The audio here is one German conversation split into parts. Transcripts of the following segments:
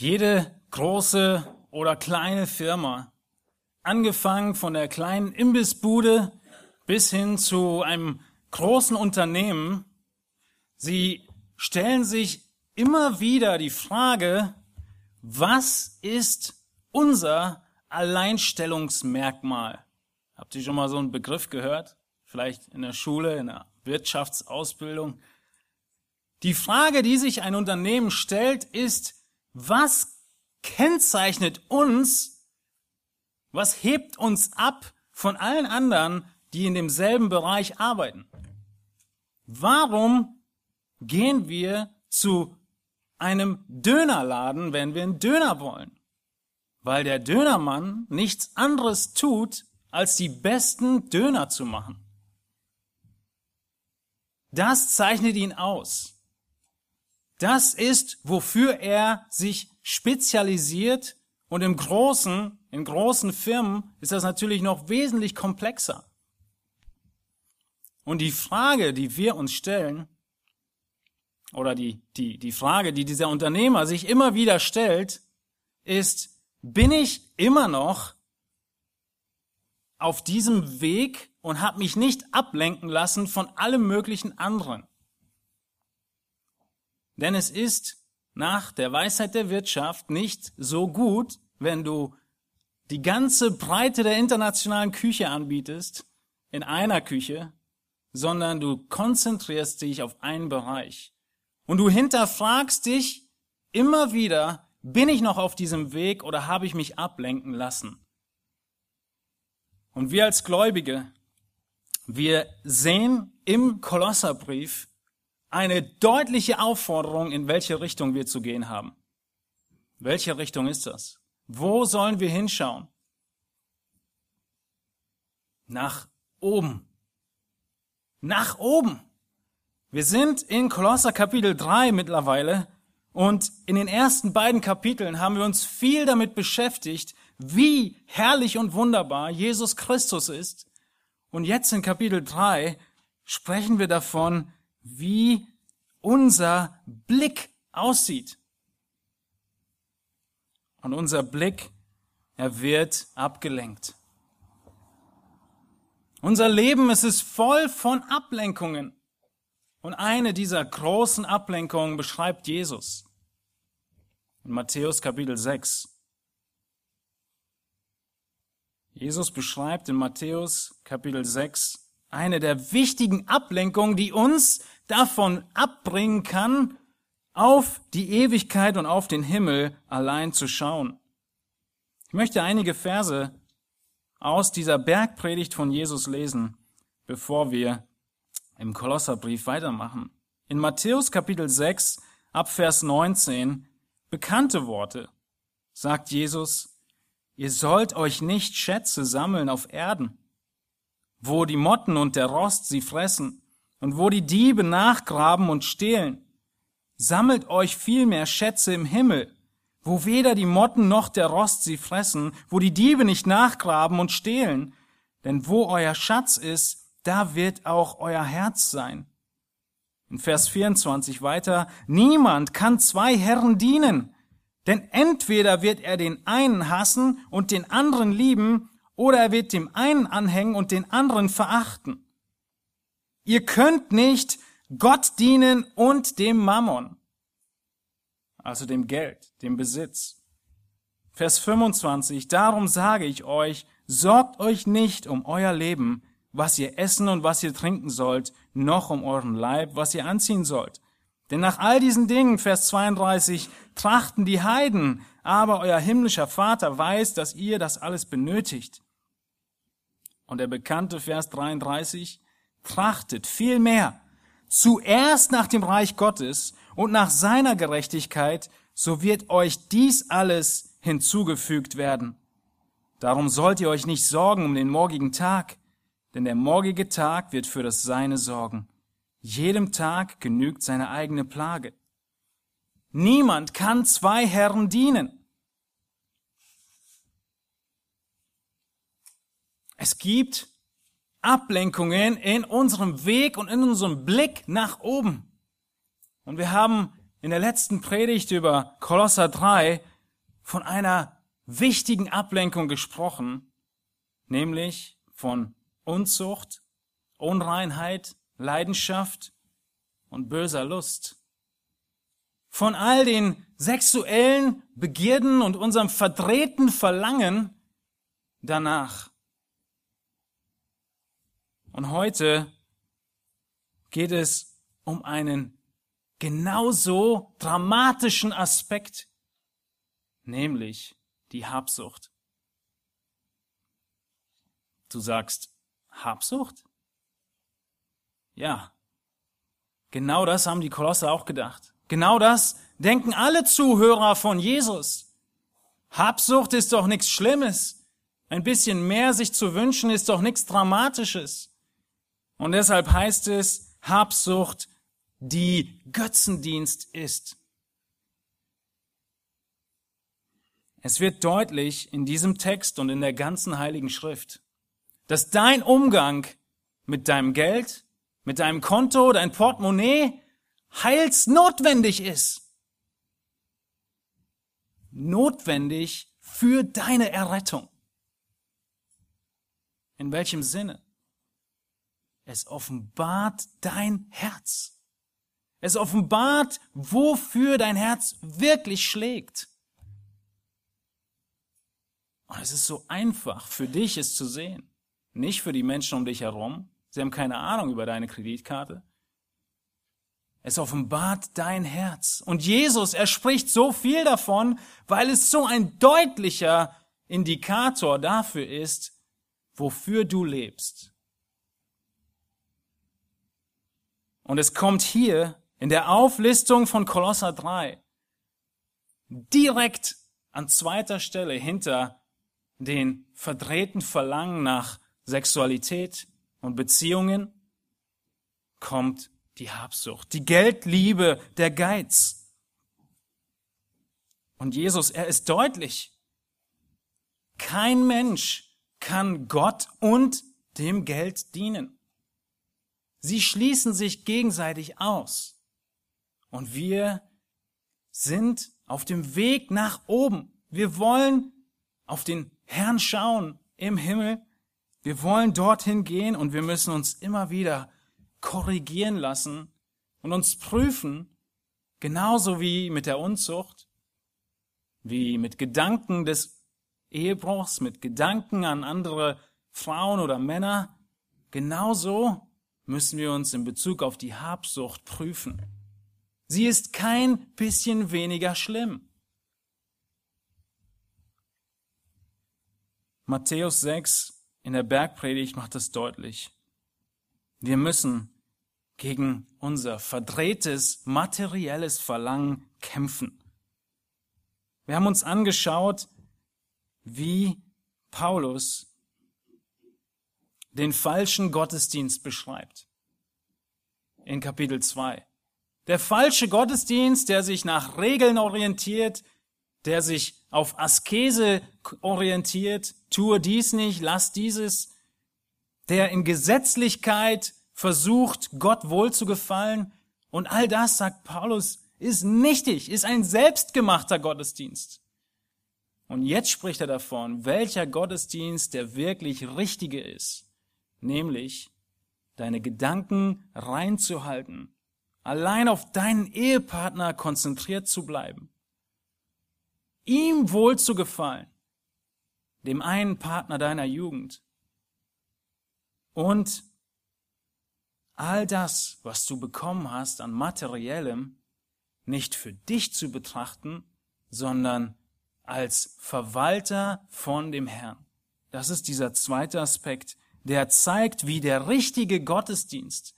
Jede große oder kleine Firma, angefangen von der kleinen Imbissbude bis hin zu einem großen Unternehmen, sie stellen sich immer wieder die Frage, was ist unser Alleinstellungsmerkmal? Habt ihr schon mal so einen Begriff gehört? Vielleicht in der Schule, in der Wirtschaftsausbildung. Die Frage, die sich ein Unternehmen stellt, ist, was kennzeichnet uns, was hebt uns ab von allen anderen, die in demselben Bereich arbeiten? Warum gehen wir zu einem Dönerladen, wenn wir einen Döner wollen? Weil der Dönermann nichts anderes tut, als die besten Döner zu machen. Das zeichnet ihn aus. Das ist, wofür er sich spezialisiert und im Großen, in großen Firmen ist das natürlich noch wesentlich komplexer. Und die Frage, die wir uns stellen, oder die, die, die Frage, die dieser Unternehmer sich immer wieder stellt, ist, bin ich immer noch auf diesem Weg und habe mich nicht ablenken lassen von allem möglichen anderen? Denn es ist nach der Weisheit der Wirtschaft nicht so gut, wenn du die ganze Breite der internationalen Küche anbietest, in einer Küche, sondern du konzentrierst dich auf einen Bereich. Und du hinterfragst dich immer wieder, bin ich noch auf diesem Weg oder habe ich mich ablenken lassen? Und wir als Gläubige, wir sehen im Kolosserbrief eine deutliche Aufforderung, in welche Richtung wir zu gehen haben. Welche Richtung ist das? Wo sollen wir hinschauen? Nach oben. Nach oben. Wir sind in Kolosser Kapitel 3 mittlerweile und in den ersten beiden Kapiteln haben wir uns viel damit beschäftigt, wie herrlich und wunderbar Jesus Christus ist. Und jetzt in Kapitel 3 sprechen wir davon, wie unser Blick aussieht. Und unser Blick, er wird abgelenkt. Unser Leben, es ist voll von Ablenkungen. Und eine dieser großen Ablenkungen beschreibt Jesus. In Matthäus Kapitel 6. Jesus beschreibt in Matthäus Kapitel 6 eine der wichtigen Ablenkungen, die uns davon abbringen kann, auf die Ewigkeit und auf den Himmel allein zu schauen. Ich möchte einige Verse aus dieser Bergpredigt von Jesus lesen, bevor wir im Kolosserbrief weitermachen. In Matthäus Kapitel 6 ab Vers 19 bekannte Worte sagt Jesus, ihr sollt euch nicht Schätze sammeln auf Erden, wo die Motten und der Rost sie fressen und wo die Diebe nachgraben und stehlen. Sammelt euch vielmehr Schätze im Himmel, wo weder die Motten noch der Rost sie fressen, wo die Diebe nicht nachgraben und stehlen. Denn wo euer Schatz ist, da wird auch euer Herz sein. In Vers 24 weiter, niemand kann zwei Herren dienen, denn entweder wird er den einen hassen und den anderen lieben, oder er wird dem einen anhängen und den anderen verachten. Ihr könnt nicht Gott dienen und dem Mammon, also dem Geld, dem Besitz. Vers 25, darum sage ich euch, sorgt euch nicht um euer Leben, was ihr essen und was ihr trinken sollt, noch um euren Leib, was ihr anziehen sollt. Denn nach all diesen Dingen, Vers 32, trachten die Heiden, aber euer himmlischer Vater weiß, dass ihr das alles benötigt. Und der bekannte Vers 33, trachtet vielmehr zuerst nach dem Reich Gottes und nach seiner Gerechtigkeit, so wird euch dies alles hinzugefügt werden. Darum sollt ihr euch nicht sorgen um den morgigen Tag, denn der morgige Tag wird für das Seine sorgen. Jedem Tag genügt seine eigene Plage. Niemand kann zwei Herren dienen. Es gibt Ablenkungen in unserem Weg und in unserem Blick nach oben. Und wir haben in der letzten Predigt über Kolosser 3 von einer wichtigen Ablenkung gesprochen, nämlich von Unzucht, Unreinheit, Leidenschaft und böser Lust. Von all den sexuellen Begierden und unserem verdrehten Verlangen danach. Und heute geht es um einen genauso dramatischen Aspekt, nämlich die Habsucht. Du sagst, Habsucht? Ja, genau das haben die Kolosse auch gedacht. Genau das denken alle Zuhörer von Jesus. Habsucht ist doch nichts Schlimmes. Ein bisschen mehr sich zu wünschen ist doch nichts Dramatisches. Und deshalb heißt es, Habsucht, die Götzendienst ist. Es wird deutlich in diesem Text und in der ganzen Heiligen Schrift, dass dein Umgang mit deinem Geld, mit deinem Konto, dein Portemonnaie heilsnotwendig ist. Notwendig für deine Errettung. In welchem Sinne? Es offenbart dein Herz. Es offenbart, wofür dein Herz wirklich schlägt. Und es ist so einfach für dich, es zu sehen. Nicht für die Menschen um dich herum. Sie haben keine Ahnung über deine Kreditkarte. Es offenbart dein Herz. Und Jesus, er spricht so viel davon, weil es so ein deutlicher Indikator dafür ist, wofür du lebst. Und es kommt hier in der Auflistung von Kolosser 3 direkt an zweiter Stelle hinter den verdrehten Verlangen nach Sexualität und Beziehungen kommt die Habsucht, die Geldliebe, der Geiz. Und Jesus, er ist deutlich. Kein Mensch kann Gott und dem Geld dienen. Sie schließen sich gegenseitig aus. Und wir sind auf dem Weg nach oben. Wir wollen auf den Herrn schauen im Himmel. Wir wollen dorthin gehen und wir müssen uns immer wieder korrigieren lassen und uns prüfen, genauso wie mit der Unzucht, wie mit Gedanken des Ehebruchs, mit Gedanken an andere Frauen oder Männer, genauso müssen wir uns in Bezug auf die Habsucht prüfen. Sie ist kein bisschen weniger schlimm. Matthäus 6 in der Bergpredigt macht es deutlich. Wir müssen gegen unser verdrehtes materielles Verlangen kämpfen. Wir haben uns angeschaut, wie Paulus den falschen Gottesdienst beschreibt. In Kapitel 2. Der falsche Gottesdienst, der sich nach Regeln orientiert, der sich auf Askese orientiert, tue dies nicht, lass dieses, der in Gesetzlichkeit versucht, Gott wohl zu gefallen. Und all das, sagt Paulus, ist nichtig, ist ein selbstgemachter Gottesdienst. Und jetzt spricht er davon, welcher Gottesdienst der wirklich richtige ist. Nämlich, deine Gedanken reinzuhalten, allein auf deinen Ehepartner konzentriert zu bleiben, ihm wohl zu gefallen, dem einen Partner deiner Jugend und all das, was du bekommen hast an materiellem, nicht für dich zu betrachten, sondern als Verwalter von dem Herrn. Das ist dieser zweite Aspekt, der zeigt, wie der richtige Gottesdienst,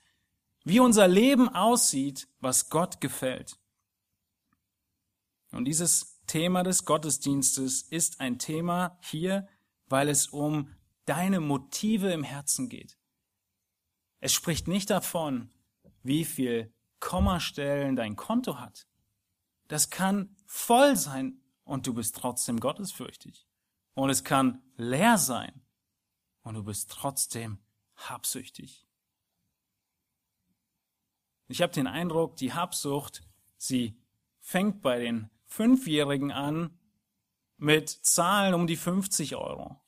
wie unser Leben aussieht, was Gott gefällt. Und dieses Thema des Gottesdienstes ist ein Thema hier, weil es um deine Motive im Herzen geht. Es spricht nicht davon, wie viel Kommastellen dein Konto hat. Das kann voll sein und du bist trotzdem gottesfürchtig. Und es kann leer sein und du bist trotzdem habsüchtig. Ich habe den Eindruck, die Habsucht, sie fängt bei den Fünfjährigen an mit Zahlen um die 50 Euro.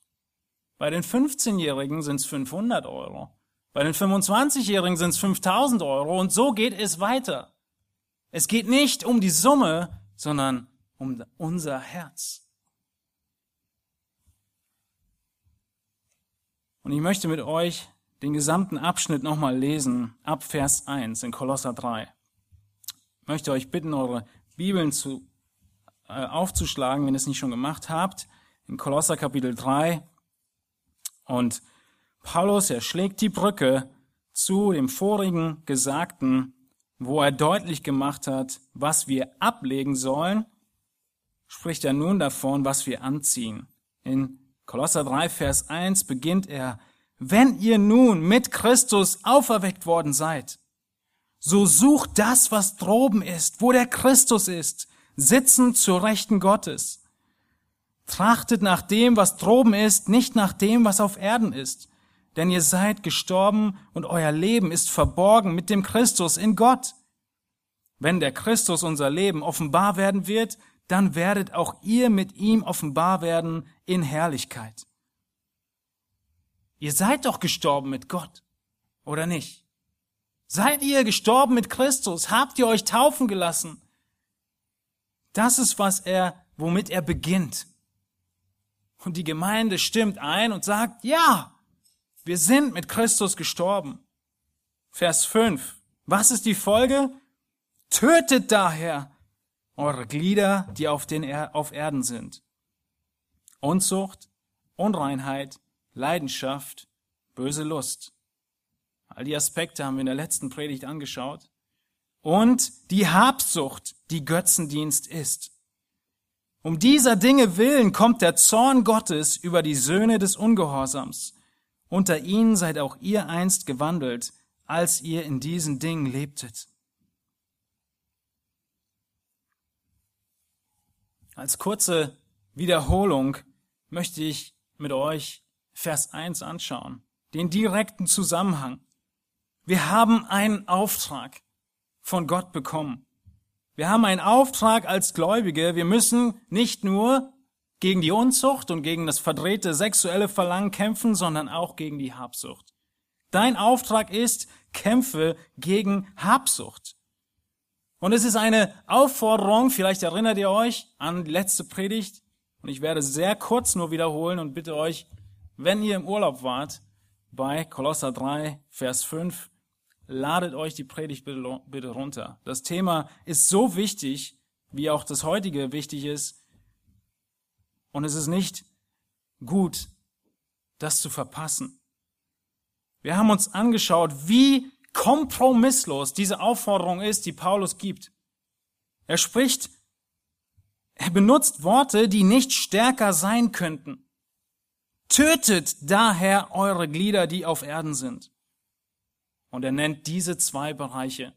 Bei den 15-Jährigen sind es 500 Euro. Bei den 25-Jährigen sind es 5000 Euro und so geht es weiter. Es geht nicht um die Summe, sondern um unser Herz. Und ich möchte mit euch den gesamten Abschnitt nochmal lesen, ab Vers 1 in Kolosser 3. Ich möchte euch bitten, eure Bibeln zu, äh, aufzuschlagen, wenn ihr es nicht schon gemacht habt, in Kolosser Kapitel 3. Und Paulus, er schlägt die Brücke zu dem vorigen Gesagten, wo er deutlich gemacht hat, was wir ablegen sollen, spricht er nun davon, was wir anziehen. In Kolosser 3, Vers 1 beginnt er, wenn ihr nun mit Christus auferweckt worden seid, so sucht das, was droben ist, wo der Christus ist, sitzend zur Rechten Gottes. Trachtet nach dem, was droben ist, nicht nach dem, was auf Erden ist denn ihr seid gestorben und euer Leben ist verborgen mit dem Christus in Gott. Wenn der Christus unser Leben offenbar werden wird, dann werdet auch ihr mit ihm offenbar werden in Herrlichkeit. Ihr seid doch gestorben mit Gott, oder nicht? Seid ihr gestorben mit Christus? Habt ihr euch taufen gelassen? Das ist, was er, womit er beginnt. Und die Gemeinde stimmt ein und sagt, ja, wir sind mit Christus gestorben. Vers 5. Was ist die Folge? Tötet daher eure Glieder, die auf, den er auf Erden sind. Unzucht, Unreinheit, Leidenschaft, böse Lust. All die Aspekte haben wir in der letzten Predigt angeschaut. Und die Habsucht, die Götzendienst ist. Um dieser Dinge willen kommt der Zorn Gottes über die Söhne des Ungehorsams. Unter ihnen seid auch ihr einst gewandelt, als ihr in diesen Dingen lebtet. Als kurze Wiederholung möchte ich mit euch Vers 1 anschauen, den direkten Zusammenhang. Wir haben einen Auftrag von Gott bekommen. Wir haben einen Auftrag als Gläubige. Wir müssen nicht nur gegen die Unzucht und gegen das verdrehte sexuelle Verlangen kämpfen, sondern auch gegen die Habsucht. Dein Auftrag ist, kämpfe gegen Habsucht. Und es ist eine Aufforderung, vielleicht erinnert ihr euch an die letzte Predigt, und ich werde sehr kurz nur wiederholen und bitte euch, wenn ihr im Urlaub wart, bei Kolosser 3, Vers 5, ladet euch die Predigt bitte runter. Das Thema ist so wichtig, wie auch das heutige wichtig ist, und es ist nicht gut, das zu verpassen. Wir haben uns angeschaut, wie kompromisslos diese Aufforderung ist, die Paulus gibt. Er spricht, er benutzt Worte, die nicht stärker sein könnten. Tötet daher eure Glieder, die auf Erden sind. Und er nennt diese zwei Bereiche.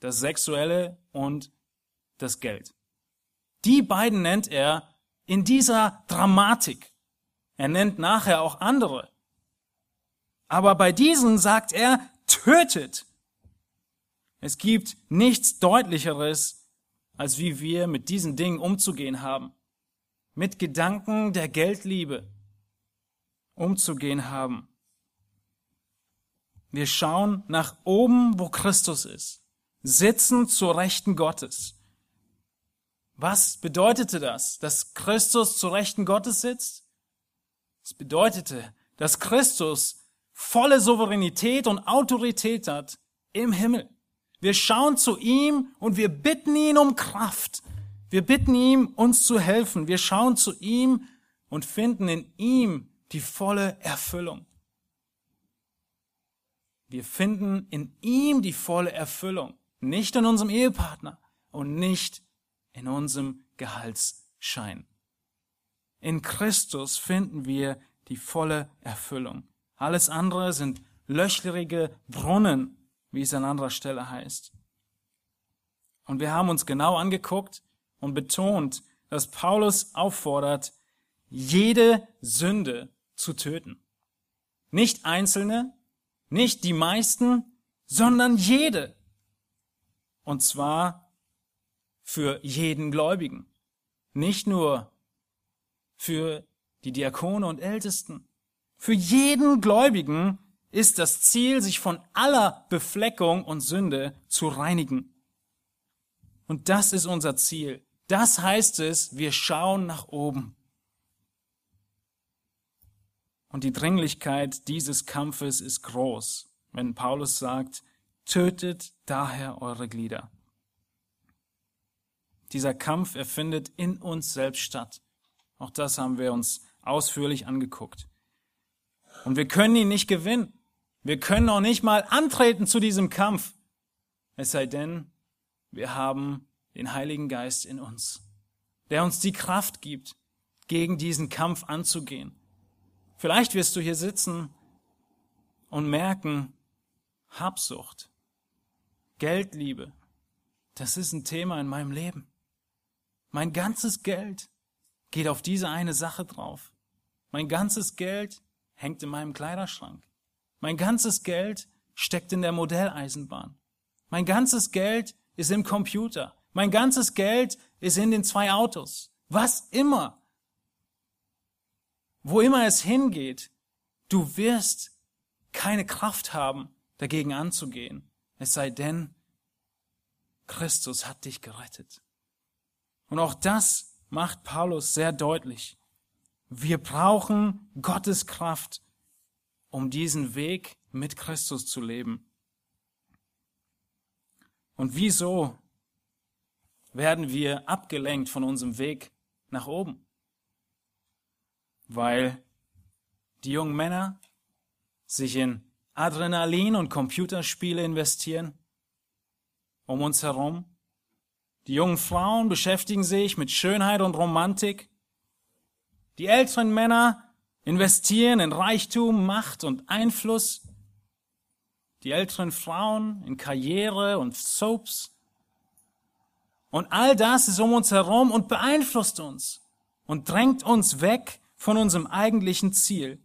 Das Sexuelle und das Geld. Die beiden nennt er in dieser Dramatik. Er nennt nachher auch andere. Aber bei diesen sagt er, tötet. Es gibt nichts Deutlicheres, als wie wir mit diesen Dingen umzugehen haben. Mit Gedanken der Geldliebe umzugehen haben. Wir schauen nach oben, wo Christus ist, sitzen zur Rechten Gottes. Was bedeutete das, dass Christus zu Rechten Gottes sitzt? Es bedeutete, dass Christus volle Souveränität und Autorität hat im Himmel. Wir schauen zu ihm und wir bitten ihn um Kraft. Wir bitten ihm, uns zu helfen. Wir schauen zu ihm und finden in ihm die volle Erfüllung. Wir finden in ihm die volle Erfüllung, nicht in unserem Ehepartner und nicht in unserem Gehaltsschein. In Christus finden wir die volle Erfüllung. Alles andere sind löchrige Brunnen, wie es an anderer Stelle heißt. Und wir haben uns genau angeguckt und betont, dass Paulus auffordert, jede Sünde zu töten. Nicht einzelne, nicht die meisten, sondern jede. Und zwar für jeden Gläubigen. Nicht nur für die Diakone und Ältesten. Für jeden Gläubigen ist das Ziel, sich von aller Befleckung und Sünde zu reinigen. Und das ist unser Ziel. Das heißt es, wir schauen nach oben. Und die Dringlichkeit dieses Kampfes ist groß, wenn Paulus sagt, tötet daher eure Glieder. Dieser Kampf erfindet in uns selbst statt. Auch das haben wir uns ausführlich angeguckt. Und wir können ihn nicht gewinnen. Wir können auch nicht mal antreten zu diesem Kampf. Es sei denn, wir haben den Heiligen Geist in uns, der uns die Kraft gibt, gegen diesen Kampf anzugehen. Vielleicht wirst du hier sitzen und merken, Habsucht, Geldliebe, das ist ein Thema in meinem Leben. Mein ganzes Geld geht auf diese eine Sache drauf. Mein ganzes Geld hängt in meinem Kleiderschrank. Mein ganzes Geld steckt in der Modelleisenbahn. Mein ganzes Geld ist im Computer. Mein ganzes Geld ist in den zwei Autos. Was immer. Wo immer es hingeht, du wirst keine Kraft haben, dagegen anzugehen. Es sei denn, Christus hat dich gerettet. Und auch das macht Paulus sehr deutlich. Wir brauchen Gottes Kraft, um diesen Weg mit Christus zu leben. Und wieso werden wir abgelenkt von unserem Weg nach oben? weil die jungen Männer sich in Adrenalin und Computerspiele investieren um uns herum. Die jungen Frauen beschäftigen sich mit Schönheit und Romantik. Die älteren Männer investieren in Reichtum, Macht und Einfluss. Die älteren Frauen in Karriere und Soaps. Und all das ist um uns herum und beeinflusst uns und drängt uns weg von unserem eigentlichen Ziel.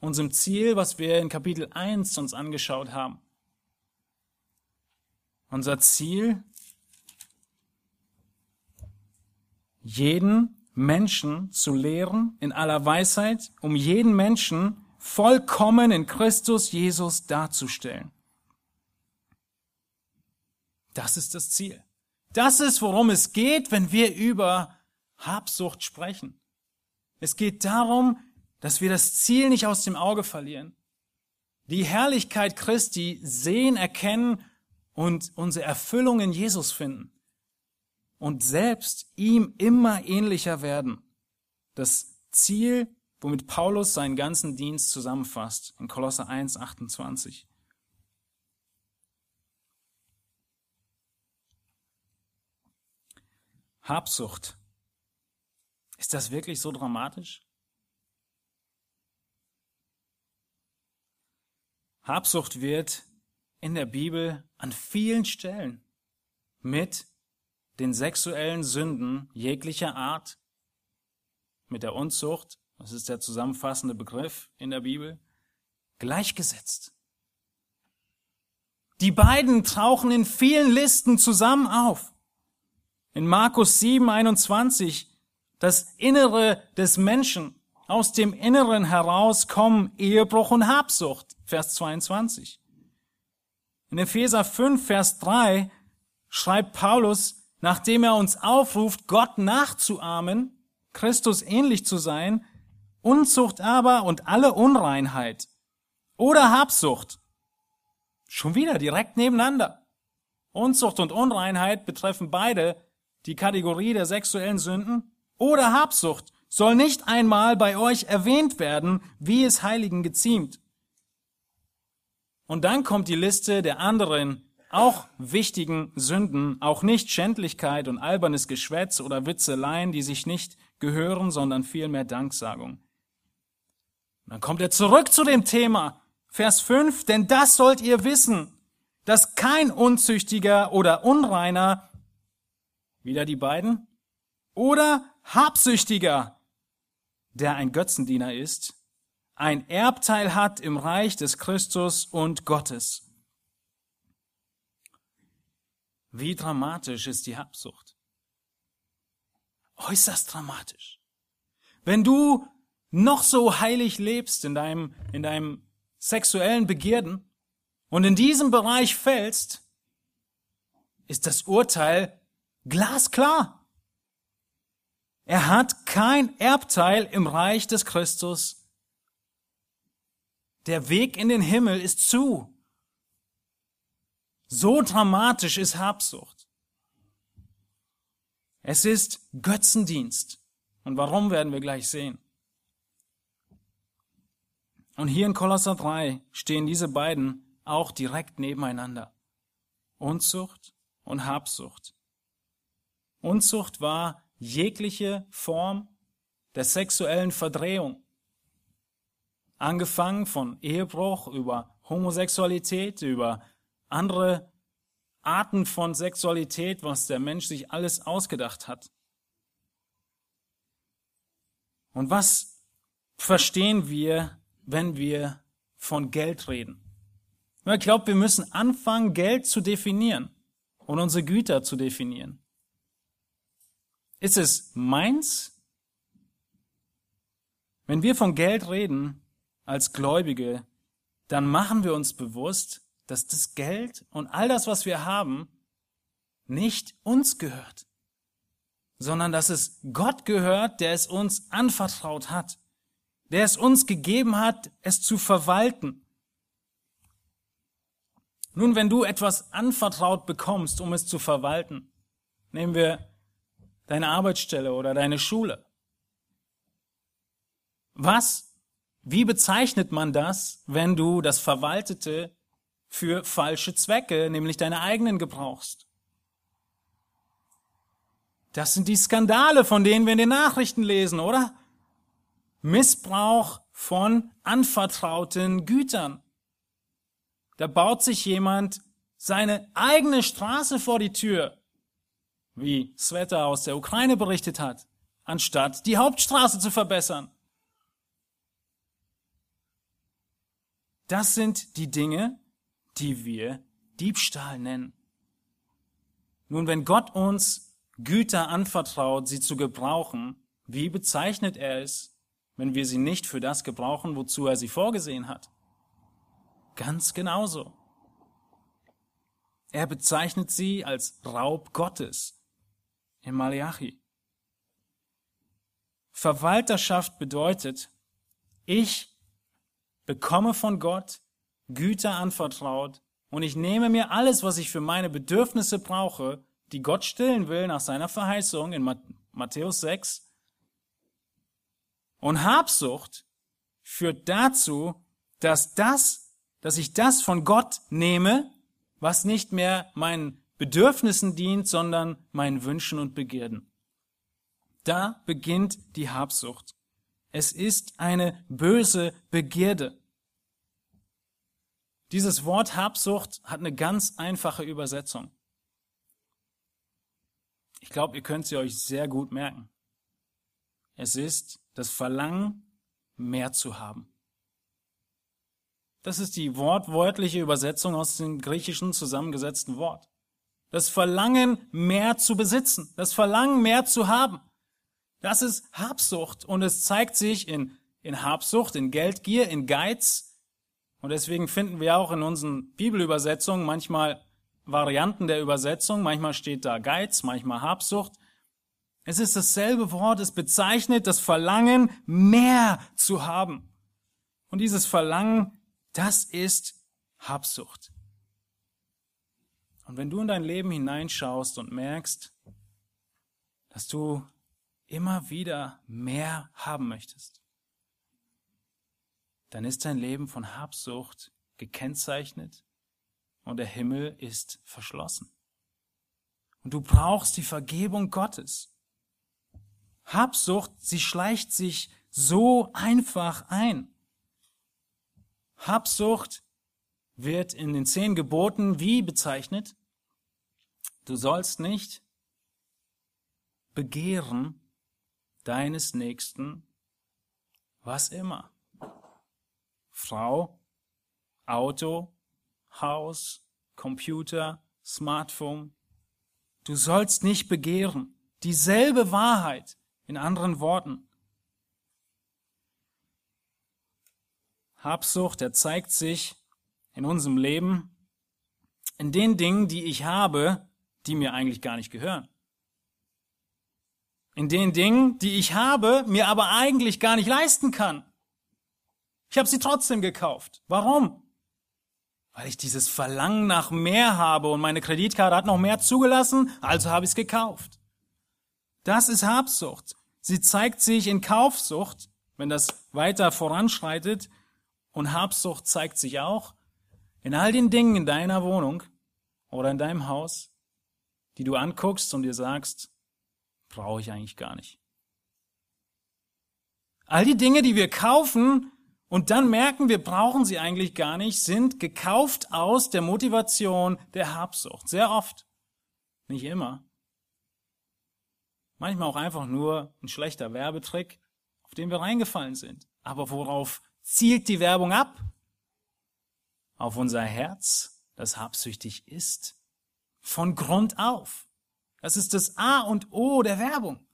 Unserem Ziel, was wir in Kapitel 1 uns angeschaut haben. Unser Ziel, jeden Menschen zu lehren in aller Weisheit, um jeden Menschen vollkommen in Christus Jesus darzustellen. Das ist das Ziel. Das ist, worum es geht, wenn wir über Habsucht sprechen. Es geht darum, dass wir das Ziel nicht aus dem Auge verlieren. Die Herrlichkeit Christi sehen, erkennen und unsere Erfüllung in Jesus finden. Und selbst ihm immer ähnlicher werden. Das Ziel, womit Paulus seinen ganzen Dienst zusammenfasst in Kolosser 1, 28. Habsucht ist das wirklich so dramatisch? Habsucht wird in der Bibel an vielen Stellen mit den sexuellen Sünden jeglicher Art, mit der Unzucht, das ist der zusammenfassende Begriff in der Bibel, gleichgesetzt. Die beiden tauchen in vielen Listen zusammen auf. In Markus 7, 21 das Innere des Menschen. Aus dem Inneren heraus kommen Ehebruch und Habsucht. Vers 22. In Epheser 5, Vers 3 schreibt Paulus, nachdem er uns aufruft, Gott nachzuahmen, Christus ähnlich zu sein, Unzucht aber und alle Unreinheit oder Habsucht. Schon wieder direkt nebeneinander. Unzucht und Unreinheit betreffen beide die Kategorie der sexuellen Sünden oder Habsucht soll nicht einmal bei euch erwähnt werden, wie es Heiligen geziemt. Und dann kommt die Liste der anderen, auch wichtigen Sünden, auch nicht Schändlichkeit und albernes Geschwätz oder Witzeleien, die sich nicht gehören, sondern vielmehr Danksagung. Dann kommt er zurück zu dem Thema, Vers 5, denn das sollt ihr wissen, dass kein Unzüchtiger oder Unreiner, wieder die beiden, oder Habsüchtiger, der ein Götzendiener ist, ein Erbteil hat im Reich des Christus und Gottes. Wie dramatisch ist die Habsucht? Äußerst dramatisch. Wenn du noch so heilig lebst in deinem, in deinem sexuellen Begierden und in diesem Bereich fällst, ist das Urteil glasklar. Er hat kein Erbteil im Reich des Christus. Der Weg in den Himmel ist zu. So dramatisch ist Habsucht. Es ist Götzendienst. Und warum werden wir gleich sehen. Und hier in Kolosser 3 stehen diese beiden auch direkt nebeneinander. Unzucht und Habsucht. Unzucht war jegliche Form der sexuellen Verdrehung. Angefangen von Ehebruch über Homosexualität, über andere Arten von Sexualität, was der Mensch sich alles ausgedacht hat. Und was verstehen wir, wenn wir von Geld reden? Ich glaube, wir müssen anfangen, Geld zu definieren und unsere Güter zu definieren. Ist es meins? Wenn wir von Geld reden als Gläubige, dann machen wir uns bewusst, dass das Geld und all das, was wir haben, nicht uns gehört, sondern dass es Gott gehört, der es uns anvertraut hat, der es uns gegeben hat, es zu verwalten. Nun, wenn du etwas anvertraut bekommst, um es zu verwalten, nehmen wir deine Arbeitsstelle oder deine Schule. Was, wie bezeichnet man das, wenn du das Verwaltete für falsche Zwecke, nämlich deine eigenen, gebrauchst. Das sind die Skandale, von denen wir in den Nachrichten lesen, oder? Missbrauch von anvertrauten Gütern. Da baut sich jemand seine eigene Straße vor die Tür, wie Sveta aus der Ukraine berichtet hat, anstatt die Hauptstraße zu verbessern. Das sind die Dinge, die wir Diebstahl nennen. Nun, wenn Gott uns Güter anvertraut, sie zu gebrauchen, wie bezeichnet er es, wenn wir sie nicht für das gebrauchen, wozu er sie vorgesehen hat? Ganz genauso. Er bezeichnet sie als Raub Gottes im Malachi. Verwalterschaft bedeutet, ich bekomme von Gott Güter anvertraut und ich nehme mir alles, was ich für meine Bedürfnisse brauche, die Gott stillen will nach seiner Verheißung in Matthäus 6. Und Habsucht führt dazu, dass das, dass ich das von Gott nehme, was nicht mehr meinen Bedürfnissen dient, sondern meinen Wünschen und Begierden. Da beginnt die Habsucht. Es ist eine böse Begierde. Dieses Wort Habsucht hat eine ganz einfache Übersetzung. Ich glaube, ihr könnt sie euch sehr gut merken. Es ist das Verlangen, mehr zu haben. Das ist die wortwörtliche Übersetzung aus dem griechischen zusammengesetzten Wort. Das Verlangen, mehr zu besitzen. Das Verlangen, mehr zu haben. Das ist Habsucht und es zeigt sich in, in Habsucht, in Geldgier, in Geiz, und deswegen finden wir auch in unseren Bibelübersetzungen manchmal Varianten der Übersetzung. Manchmal steht da Geiz, manchmal Habsucht. Es ist dasselbe Wort, es bezeichnet das Verlangen, mehr zu haben. Und dieses Verlangen, das ist Habsucht. Und wenn du in dein Leben hineinschaust und merkst, dass du immer wieder mehr haben möchtest, dann ist dein Leben von Habsucht gekennzeichnet und der Himmel ist verschlossen. Und du brauchst die Vergebung Gottes. Habsucht, sie schleicht sich so einfach ein. Habsucht wird in den zehn Geboten wie bezeichnet? Du sollst nicht begehren deines Nächsten, was immer. Frau, Auto, Haus, Computer, Smartphone, Du sollst nicht begehren. Dieselbe Wahrheit, in anderen Worten. Habsucht, der zeigt sich in unserem Leben in den Dingen, die ich habe, die mir eigentlich gar nicht gehören. In den Dingen, die ich habe, mir aber eigentlich gar nicht leisten kann. Ich habe sie trotzdem gekauft. Warum? Weil ich dieses Verlangen nach mehr habe und meine Kreditkarte hat noch mehr zugelassen, also habe ich es gekauft. Das ist Habsucht. Sie zeigt sich in Kaufsucht, wenn das weiter voranschreitet, und Habsucht zeigt sich auch in all den Dingen in deiner Wohnung oder in deinem Haus, die du anguckst und dir sagst, brauche ich eigentlich gar nicht. All die Dinge, die wir kaufen und dann merken, wir brauchen sie eigentlich gar nicht, sind gekauft aus der Motivation der Habsucht. Sehr oft. Nicht immer. Manchmal auch einfach nur ein schlechter Werbetrick, auf den wir reingefallen sind. Aber worauf zielt die Werbung ab? Auf unser Herz, das habsüchtig ist. Von Grund auf. Das ist das A und O der Werbung.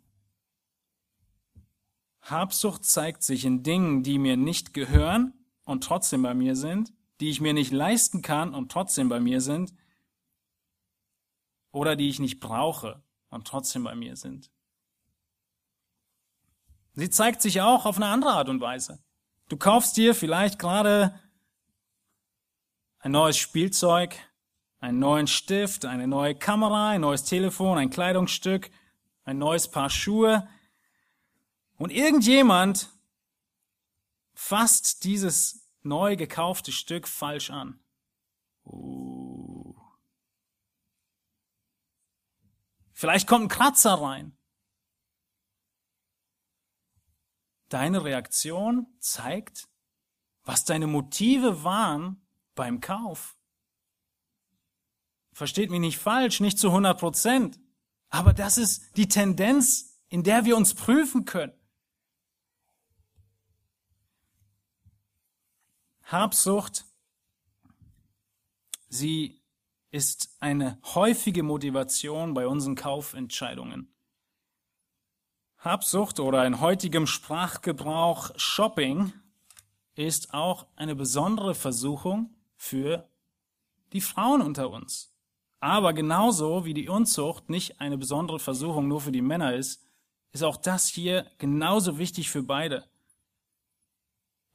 Habsucht zeigt sich in Dingen, die mir nicht gehören und trotzdem bei mir sind, die ich mir nicht leisten kann und trotzdem bei mir sind, oder die ich nicht brauche und trotzdem bei mir sind. Sie zeigt sich auch auf eine andere Art und Weise. Du kaufst dir vielleicht gerade ein neues Spielzeug, einen neuen Stift, eine neue Kamera, ein neues Telefon, ein Kleidungsstück, ein neues Paar Schuhe. Und irgendjemand fasst dieses neu gekaufte Stück falsch an. Uh. Vielleicht kommt ein Kratzer rein. Deine Reaktion zeigt, was deine Motive waren beim Kauf. Versteht mich nicht falsch, nicht zu 100 Prozent. Aber das ist die Tendenz, in der wir uns prüfen können. Habsucht, sie ist eine häufige Motivation bei unseren Kaufentscheidungen. Habsucht oder in heutigem Sprachgebrauch Shopping ist auch eine besondere Versuchung für die Frauen unter uns. Aber genauso wie die Unzucht nicht eine besondere Versuchung nur für die Männer ist, ist auch das hier genauso wichtig für beide.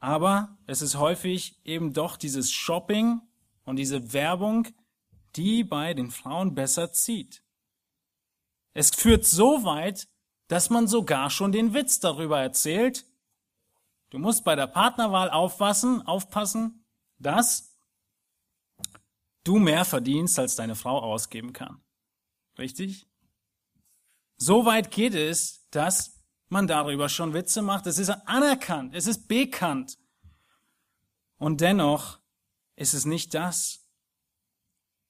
Aber es ist häufig eben doch dieses Shopping und diese Werbung, die bei den Frauen besser zieht. Es führt so weit, dass man sogar schon den Witz darüber erzählt. Du musst bei der Partnerwahl aufpassen, aufpassen, dass du mehr verdienst, als deine Frau ausgeben kann. Richtig? So weit geht es, dass man darüber schon Witze macht. Es ist anerkannt, es ist bekannt. Und dennoch ist es nicht das,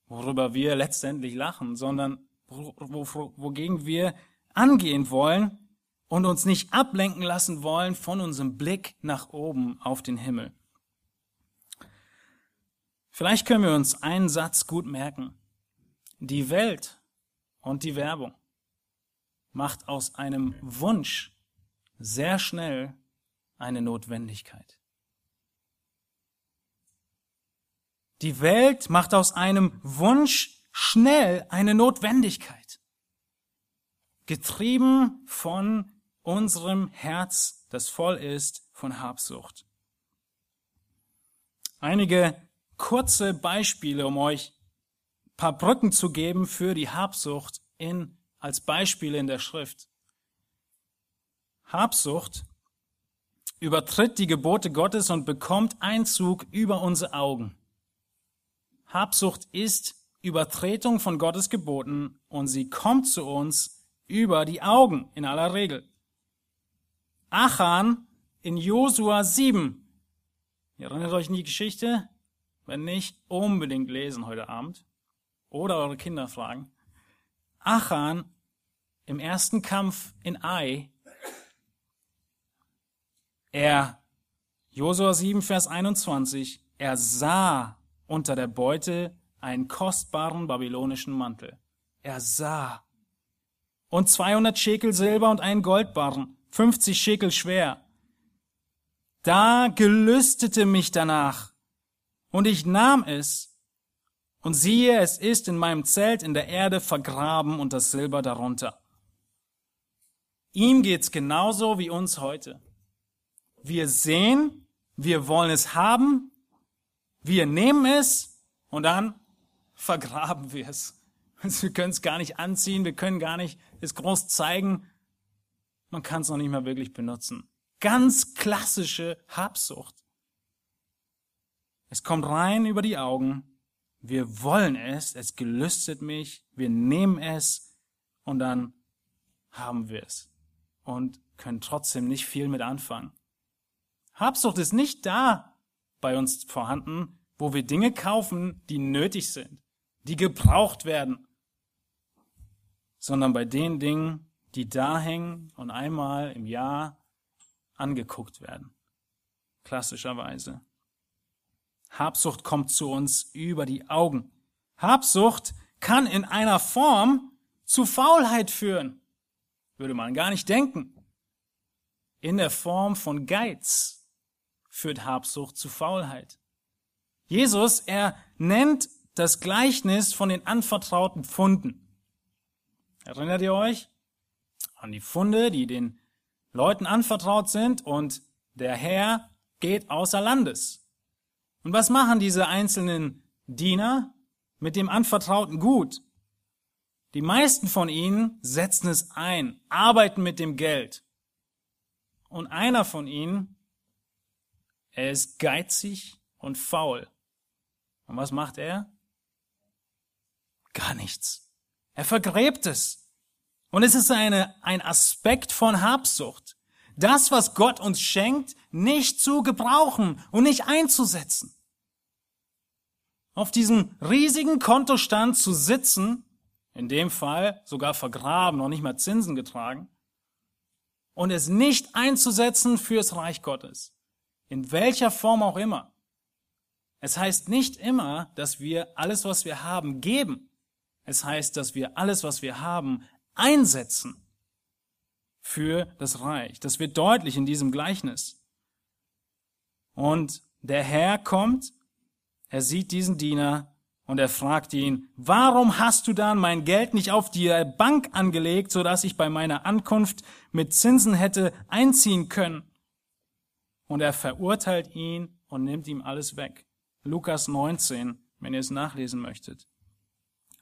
worüber wir letztendlich lachen, sondern wogegen wir angehen wollen und uns nicht ablenken lassen wollen von unserem Blick nach oben auf den Himmel. Vielleicht können wir uns einen Satz gut merken. Die Welt und die Werbung macht aus einem Wunsch sehr schnell eine Notwendigkeit. Die Welt macht aus einem Wunsch schnell eine Notwendigkeit getrieben von unserem Herz, das voll ist von Habsucht. Einige kurze Beispiele, um euch ein paar Brücken zu geben für die Habsucht in, als Beispiele in der Schrift. Habsucht übertritt die Gebote Gottes und bekommt Einzug über unsere Augen. Habsucht ist Übertretung von Gottes Geboten und sie kommt zu uns über die Augen in aller Regel. Achan in Josua 7. Ihr erinnert euch an die Geschichte? Wenn nicht, unbedingt lesen heute Abend. Oder eure Kinder fragen. Achan im ersten Kampf in Ai. Er, Josua 7, Vers 21, er sah unter der Beute einen kostbaren babylonischen Mantel. er sah. Und 200 Schekel Silber und einen Goldbarren, 50 Schekel schwer. Da gelüstete mich danach, und ich nahm es, und siehe, es ist in meinem Zelt in der Erde vergraben und das Silber darunter. Ihm geht's genauso wie uns heute. Wir sehen, wir wollen es haben, wir nehmen es und dann vergraben wir es. Wir können es gar nicht anziehen, wir können gar nicht es groß zeigen. Man kann es noch nicht mehr wirklich benutzen. Ganz klassische Habsucht. Es kommt rein über die Augen. Wir wollen es, es gelüstet mich, wir nehmen es und dann haben wir es und können trotzdem nicht viel mit anfangen. Habsucht ist nicht da bei uns vorhanden, wo wir Dinge kaufen, die nötig sind, die gebraucht werden, sondern bei den Dingen, die da hängen und einmal im Jahr angeguckt werden. Klassischerweise. Habsucht kommt zu uns über die Augen. Habsucht kann in einer Form zu Faulheit führen. Würde man gar nicht denken. In der Form von Geiz führt Habsucht zu Faulheit. Jesus, er nennt das Gleichnis von den anvertrauten Pfunden. Erinnert ihr euch an die Funde, die den Leuten anvertraut sind und der Herr geht außer Landes. Und was machen diese einzelnen Diener mit dem anvertrauten Gut? Die meisten von ihnen setzen es ein, arbeiten mit dem Geld. Und einer von ihnen, er ist geizig und faul. Und was macht er? Gar nichts. Er vergräbt es. Und es ist eine, ein Aspekt von Habsucht. Das, was Gott uns schenkt, nicht zu gebrauchen und nicht einzusetzen. Auf diesem riesigen Kontostand zu sitzen in dem Fall sogar vergraben, noch nicht mal Zinsen getragen, und es nicht einzusetzen fürs Reich Gottes. In welcher Form auch immer. Es heißt nicht immer, dass wir alles, was wir haben, geben. Es heißt, dass wir alles, was wir haben, einsetzen für das Reich. Das wird deutlich in diesem Gleichnis. Und der Herr kommt, er sieht diesen Diener und er fragt ihn, warum hast du dann mein Geld nicht auf die Bank angelegt, so dass ich bei meiner Ankunft mit Zinsen hätte einziehen können? Und er verurteilt ihn und nimmt ihm alles weg. Lukas 19, wenn ihr es nachlesen möchtet.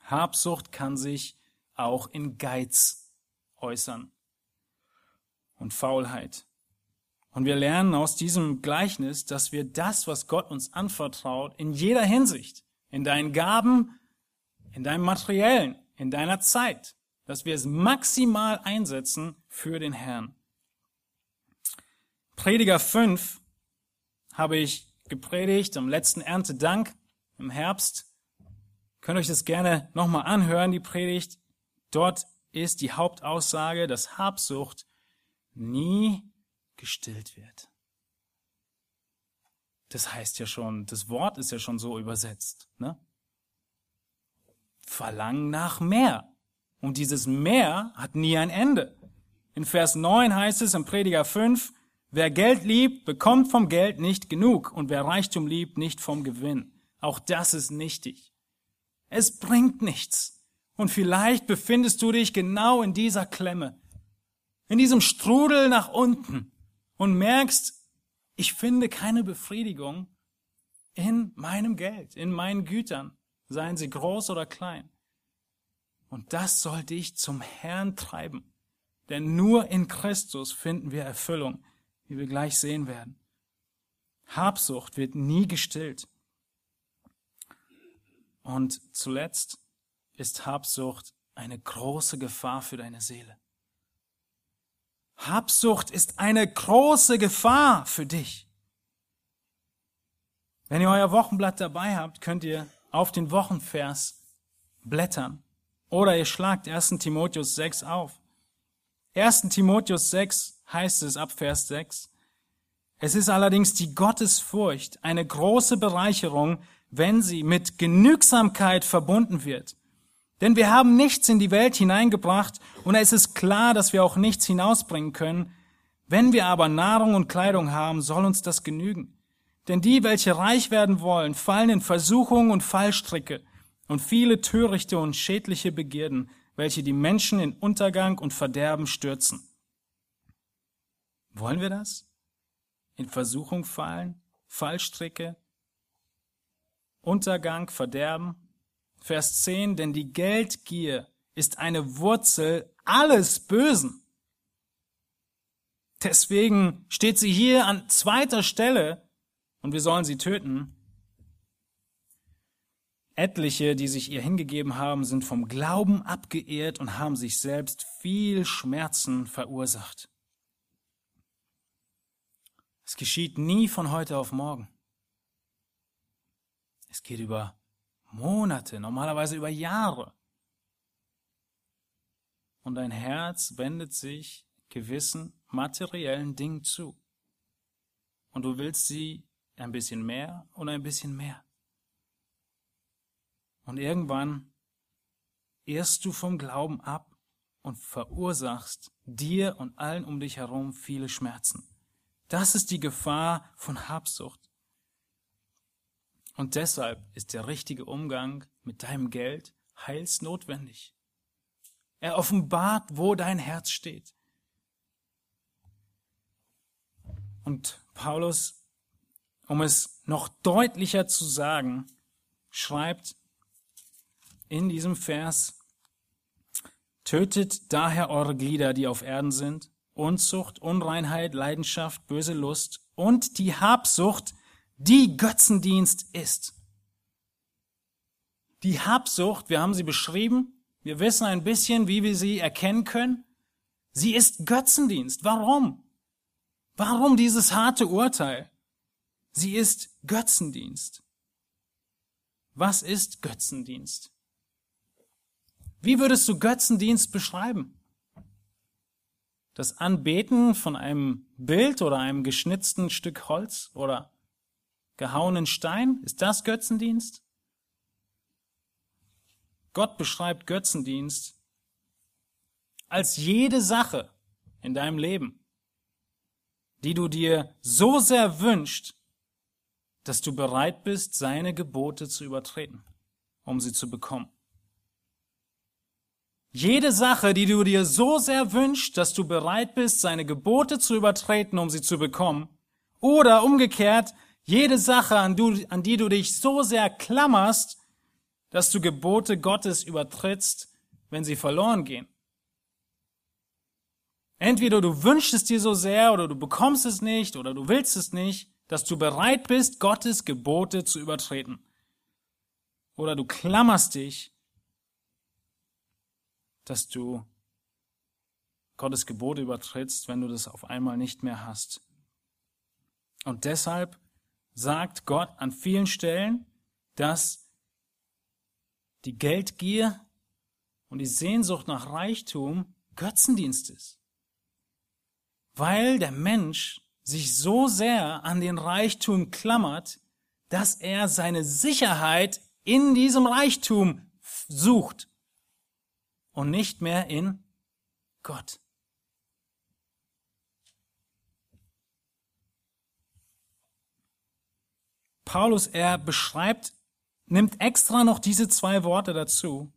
Habsucht kann sich auch in Geiz äußern und Faulheit. Und wir lernen aus diesem Gleichnis, dass wir das, was Gott uns anvertraut, in jeder Hinsicht, in deinen Gaben, in deinem Materiellen, in deiner Zeit, dass wir es maximal einsetzen für den Herrn. Prediger 5 habe ich gepredigt am letzten Erntedank im Herbst. Könnt euch das gerne nochmal anhören, die Predigt. Dort ist die Hauptaussage, dass Habsucht nie gestillt wird. Das heißt ja schon, das Wort ist ja schon so übersetzt. Ne? Verlangen nach mehr. Und dieses mehr hat nie ein Ende. In Vers 9 heißt es im Prediger 5, wer Geld liebt, bekommt vom Geld nicht genug und wer Reichtum liebt, nicht vom Gewinn. Auch das ist nichtig. Es bringt nichts. Und vielleicht befindest du dich genau in dieser Klemme, in diesem Strudel nach unten und merkst, ich finde keine Befriedigung in meinem Geld, in meinen Gütern, seien sie groß oder klein. Und das soll dich zum Herrn treiben. Denn nur in Christus finden wir Erfüllung, wie wir gleich sehen werden. Habsucht wird nie gestillt. Und zuletzt ist Habsucht eine große Gefahr für deine Seele. Habsucht ist eine große Gefahr für dich. Wenn ihr euer Wochenblatt dabei habt, könnt ihr auf den Wochenvers blättern. Oder ihr schlagt 1. Timotheus 6 auf. 1. Timotheus 6 heißt es ab Vers 6. Es ist allerdings die Gottesfurcht eine große Bereicherung, wenn sie mit Genügsamkeit verbunden wird. Denn wir haben nichts in die Welt hineingebracht und es ist klar, dass wir auch nichts hinausbringen können. Wenn wir aber Nahrung und Kleidung haben, soll uns das genügen. Denn die, welche reich werden wollen, fallen in Versuchungen und Fallstricke und viele törichte und schädliche Begierden, welche die Menschen in Untergang und Verderben stürzen. Wollen wir das? In Versuchung fallen, Fallstricke, Untergang, Verderben? Vers 10, denn die Geldgier ist eine Wurzel alles Bösen. Deswegen steht sie hier an zweiter Stelle und wir sollen sie töten. Etliche, die sich ihr hingegeben haben, sind vom Glauben abgeehrt und haben sich selbst viel Schmerzen verursacht. Es geschieht nie von heute auf morgen. Es geht über Monate, normalerweise über Jahre. Und dein Herz wendet sich gewissen materiellen Dingen zu. Und du willst sie ein bisschen mehr und ein bisschen mehr. Und irgendwann irrst du vom Glauben ab und verursachst dir und allen um dich herum viele Schmerzen. Das ist die Gefahr von Habsucht. Und deshalb ist der richtige Umgang mit deinem Geld heilsnotwendig. Er offenbart, wo dein Herz steht. Und Paulus, um es noch deutlicher zu sagen, schreibt in diesem Vers, Tötet daher eure Glieder, die auf Erden sind, Unzucht, Unreinheit, Leidenschaft, böse Lust und die Habsucht, die Götzendienst ist. Die Habsucht, wir haben sie beschrieben, wir wissen ein bisschen, wie wir sie erkennen können. Sie ist Götzendienst. Warum? Warum dieses harte Urteil? Sie ist Götzendienst. Was ist Götzendienst? Wie würdest du Götzendienst beschreiben? Das Anbeten von einem Bild oder einem geschnitzten Stück Holz oder gehauenen Stein, ist das Götzendienst? Gott beschreibt Götzendienst als jede Sache in deinem Leben, die du dir so sehr wünscht, dass du bereit bist, seine Gebote zu übertreten, um sie zu bekommen. Jede Sache, die du dir so sehr wünschst, dass du bereit bist, seine Gebote zu übertreten, um sie zu bekommen, oder umgekehrt, jede Sache, an, du, an die du dich so sehr klammerst, dass du Gebote Gottes übertrittst, wenn sie verloren gehen. Entweder du wünschst es dir so sehr oder du bekommst es nicht oder du willst es nicht, dass du bereit bist, Gottes Gebote zu übertreten. Oder du klammerst dich dass du Gottes Gebote übertrittst, wenn du das auf einmal nicht mehr hast. Und deshalb sagt Gott an vielen Stellen, dass die Geldgier und die Sehnsucht nach Reichtum Götzendienst ist. Weil der Mensch sich so sehr an den Reichtum klammert, dass er seine Sicherheit in diesem Reichtum sucht und nicht mehr in Gott. Paulus, er beschreibt, nimmt extra noch diese zwei Worte dazu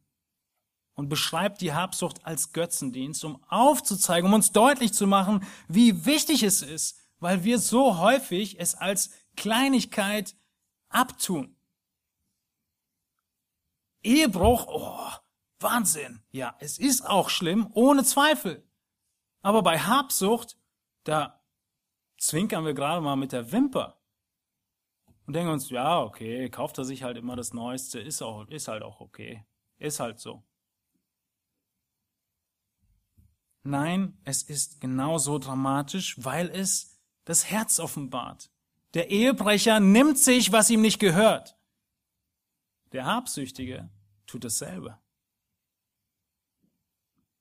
und beschreibt die Habsucht als Götzendienst, um aufzuzeigen, um uns deutlich zu machen, wie wichtig es ist, weil wir so häufig es als Kleinigkeit abtun. Ehebruch, oh, Wahnsinn. Ja, es ist auch schlimm, ohne Zweifel. Aber bei Habsucht, da zwinkern wir gerade mal mit der Wimper und denken uns, ja, okay, kauft er sich halt immer das Neueste, ist auch, ist halt auch okay. Ist halt so. Nein, es ist genauso dramatisch, weil es das Herz offenbart. Der Ehebrecher nimmt sich, was ihm nicht gehört. Der Habsüchtige tut dasselbe.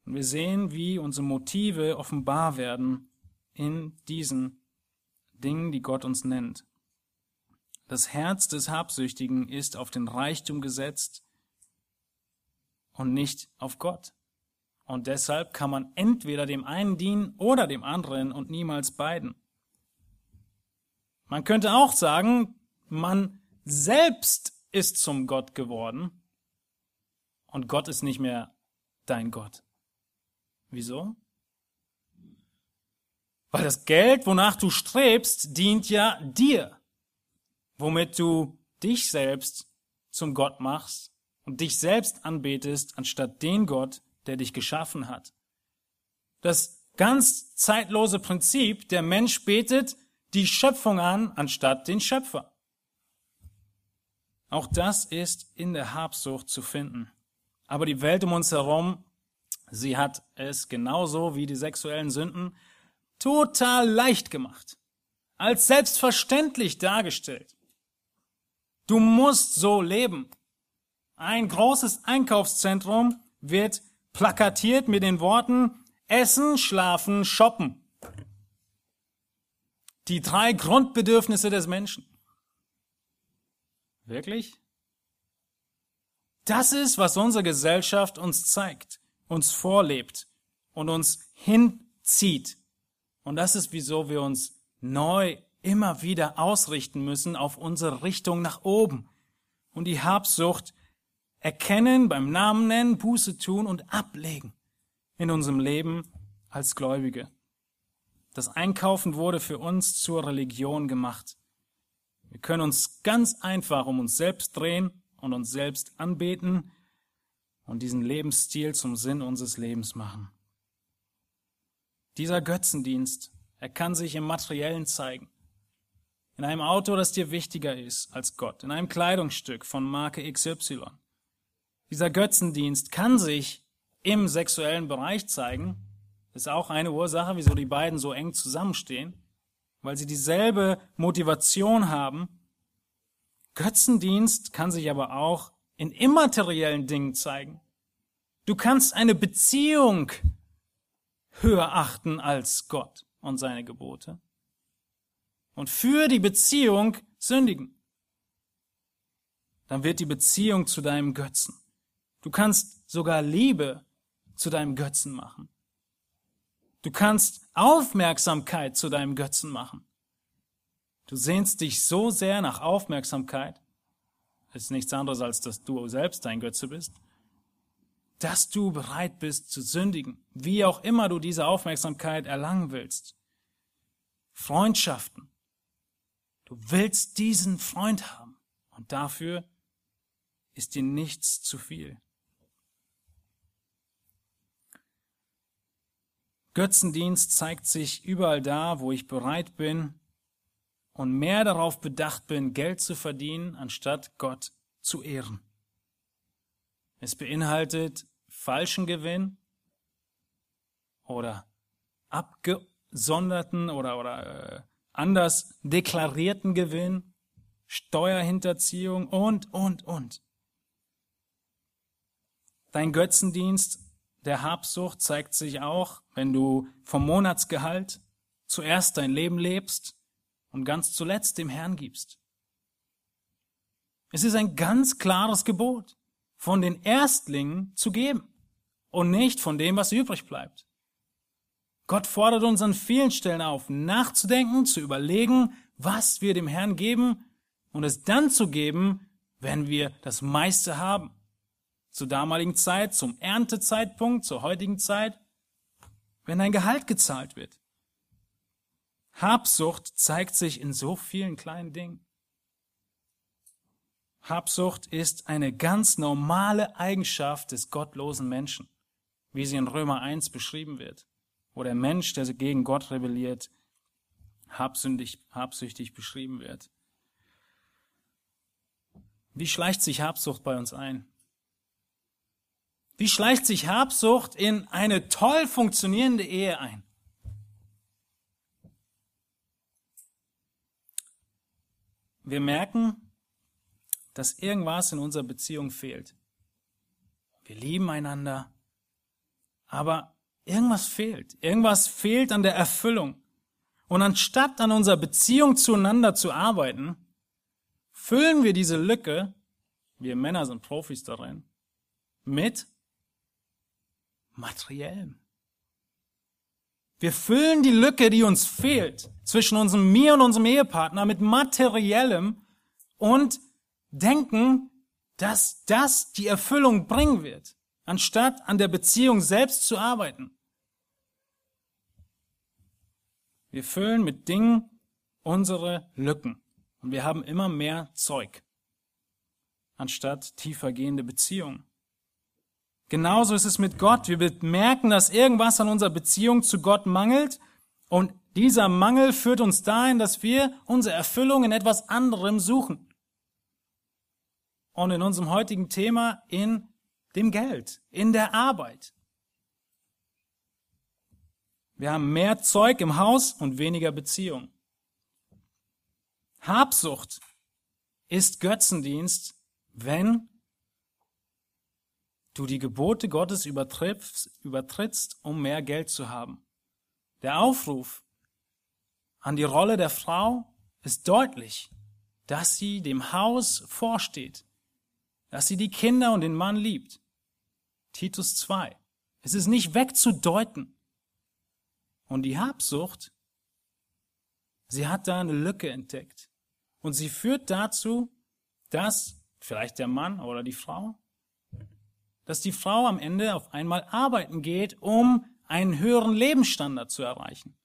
Und wir sehen, wie unsere Motive offenbar werden in diesen Dingen, die Gott uns nennt. Das Herz des Habsüchtigen ist auf den Reichtum gesetzt und nicht auf Gott. Und deshalb kann man entweder dem einen dienen oder dem anderen und niemals beiden. Man könnte auch sagen, man selbst ist zum Gott geworden und Gott ist nicht mehr dein Gott. Wieso? Weil das Geld, wonach du strebst, dient ja dir, womit du dich selbst zum Gott machst und dich selbst anbetest, anstatt den Gott, der dich geschaffen hat. Das ganz zeitlose Prinzip, der Mensch betet die Schöpfung an, anstatt den Schöpfer. Auch das ist in der Habsucht zu finden. Aber die Welt um uns herum, sie hat es genauso wie die sexuellen Sünden total leicht gemacht, als selbstverständlich dargestellt. Du musst so leben. Ein großes Einkaufszentrum wird plakatiert mit den Worten Essen, Schlafen, Shoppen. Die drei Grundbedürfnisse des Menschen. Wirklich? Das ist, was unsere Gesellschaft uns zeigt, uns vorlebt und uns hinzieht. Und das ist, wieso wir uns neu immer wieder ausrichten müssen auf unsere Richtung nach oben. Und die Habsucht erkennen, beim Namen nennen, Buße tun und ablegen in unserem Leben als Gläubige. Das Einkaufen wurde für uns zur Religion gemacht. Wir können uns ganz einfach um uns selbst drehen und uns selbst anbeten und diesen Lebensstil zum Sinn unseres Lebens machen. Dieser Götzendienst, er kann sich im Materiellen zeigen. In einem Auto, das dir wichtiger ist als Gott, in einem Kleidungsstück von Marke XY. Dieser Götzendienst kann sich im sexuellen Bereich zeigen. Ist auch eine Ursache, wieso die beiden so eng zusammenstehen, weil sie dieselbe Motivation haben. Götzendienst kann sich aber auch in immateriellen Dingen zeigen. Du kannst eine Beziehung höher achten als Gott und seine Gebote. Und für die Beziehung sündigen. Dann wird die Beziehung zu deinem Götzen. Du kannst sogar Liebe zu deinem Götzen machen. Du kannst Aufmerksamkeit zu deinem Götzen machen. Du sehnst dich so sehr nach Aufmerksamkeit, ist nichts anderes als dass du selbst dein Götze bist, dass du bereit bist zu sündigen, wie auch immer du diese Aufmerksamkeit erlangen willst. Freundschaften. Du willst diesen Freund haben und dafür ist dir nichts zu viel. Götzendienst zeigt sich überall da, wo ich bereit bin und mehr darauf bedacht bin, Geld zu verdienen, anstatt Gott zu ehren. Es beinhaltet falschen Gewinn oder abgesonderten oder, oder äh, anders deklarierten Gewinn, Steuerhinterziehung und, und, und. Dein Götzendienst der Habsucht zeigt sich auch, wenn du vom Monatsgehalt zuerst dein Leben lebst und ganz zuletzt dem Herrn gibst. Es ist ein ganz klares Gebot, von den Erstlingen zu geben und nicht von dem, was übrig bleibt. Gott fordert uns an vielen Stellen auf, nachzudenken, zu überlegen, was wir dem Herrn geben und es dann zu geben, wenn wir das meiste haben zur damaligen Zeit, zum Erntezeitpunkt, zur heutigen Zeit, wenn dein Gehalt gezahlt wird. Habsucht zeigt sich in so vielen kleinen Dingen. Habsucht ist eine ganz normale Eigenschaft des gottlosen Menschen, wie sie in Römer 1 beschrieben wird, wo der Mensch, der gegen Gott rebelliert, habsündig, habsüchtig beschrieben wird. Wie schleicht sich Habsucht bei uns ein? Wie schleicht sich Habsucht in eine toll funktionierende Ehe ein? Wir merken, dass irgendwas in unserer Beziehung fehlt. Wir lieben einander, aber irgendwas fehlt. Irgendwas fehlt an der Erfüllung. Und anstatt an unserer Beziehung zueinander zu arbeiten, füllen wir diese Lücke, wir Männer sind Profis darin, mit materiellem. Wir füllen die Lücke, die uns fehlt, zwischen unserem mir und unserem Ehepartner mit materiellem und denken, dass das die Erfüllung bringen wird, anstatt an der Beziehung selbst zu arbeiten. Wir füllen mit Dingen unsere Lücken und wir haben immer mehr Zeug, anstatt tiefer gehende Beziehungen. Genauso ist es mit Gott. Wir merken, dass irgendwas an unserer Beziehung zu Gott mangelt und dieser Mangel führt uns dahin, dass wir unsere Erfüllung in etwas anderem suchen. Und in unserem heutigen Thema in dem Geld, in der Arbeit. Wir haben mehr Zeug im Haus und weniger Beziehung. Habsucht ist Götzendienst, wenn du die Gebote Gottes übertrittst, um mehr Geld zu haben. Der Aufruf an die Rolle der Frau ist deutlich, dass sie dem Haus vorsteht, dass sie die Kinder und den Mann liebt. Titus 2. Es ist nicht wegzudeuten. Und die Habsucht, sie hat da eine Lücke entdeckt. Und sie führt dazu, dass vielleicht der Mann oder die Frau dass die Frau am Ende auf einmal arbeiten geht, um einen höheren Lebensstandard zu erreichen.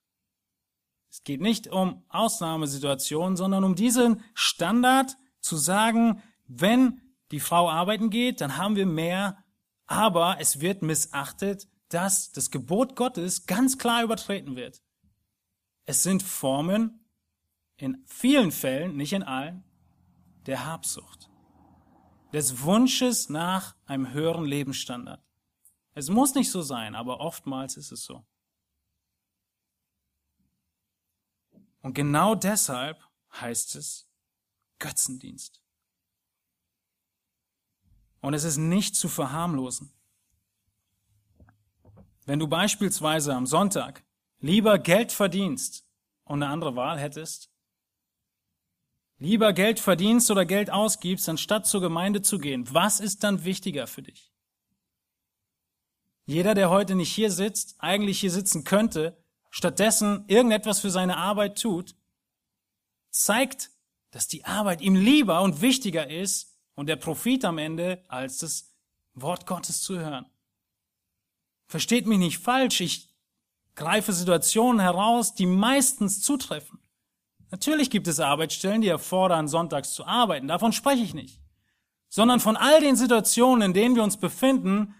Es geht nicht um Ausnahmesituationen, sondern um diesen Standard zu sagen, wenn die Frau arbeiten geht, dann haben wir mehr, aber es wird missachtet, dass das Gebot Gottes ganz klar übertreten wird. Es sind Formen, in vielen Fällen, nicht in allen, der Habsucht des Wunsches nach einem höheren Lebensstandard. Es muss nicht so sein, aber oftmals ist es so. Und genau deshalb heißt es Götzendienst. Und es ist nicht zu verharmlosen. Wenn du beispielsweise am Sonntag lieber Geld verdienst und eine andere Wahl hättest, lieber Geld verdienst oder Geld ausgibst, anstatt zur Gemeinde zu gehen, was ist dann wichtiger für dich? Jeder, der heute nicht hier sitzt, eigentlich hier sitzen könnte, stattdessen irgendetwas für seine Arbeit tut, zeigt, dass die Arbeit ihm lieber und wichtiger ist und der Profit am Ende, als das Wort Gottes zu hören. Versteht mich nicht falsch, ich greife Situationen heraus, die meistens zutreffen. Natürlich gibt es Arbeitsstellen, die erfordern, sonntags zu arbeiten. Davon spreche ich nicht. Sondern von all den Situationen, in denen wir uns befinden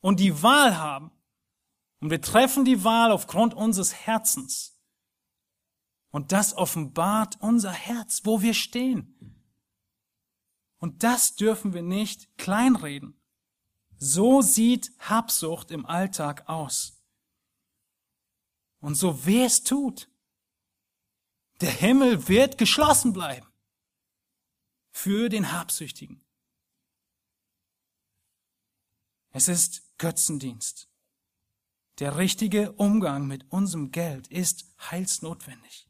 und die Wahl haben. Und wir treffen die Wahl aufgrund unseres Herzens. Und das offenbart unser Herz, wo wir stehen. Und das dürfen wir nicht kleinreden. So sieht Habsucht im Alltag aus. Und so weh es tut, der Himmel wird geschlossen bleiben für den Habsüchtigen. Es ist Götzendienst. Der richtige Umgang mit unserem Geld ist heilsnotwendig.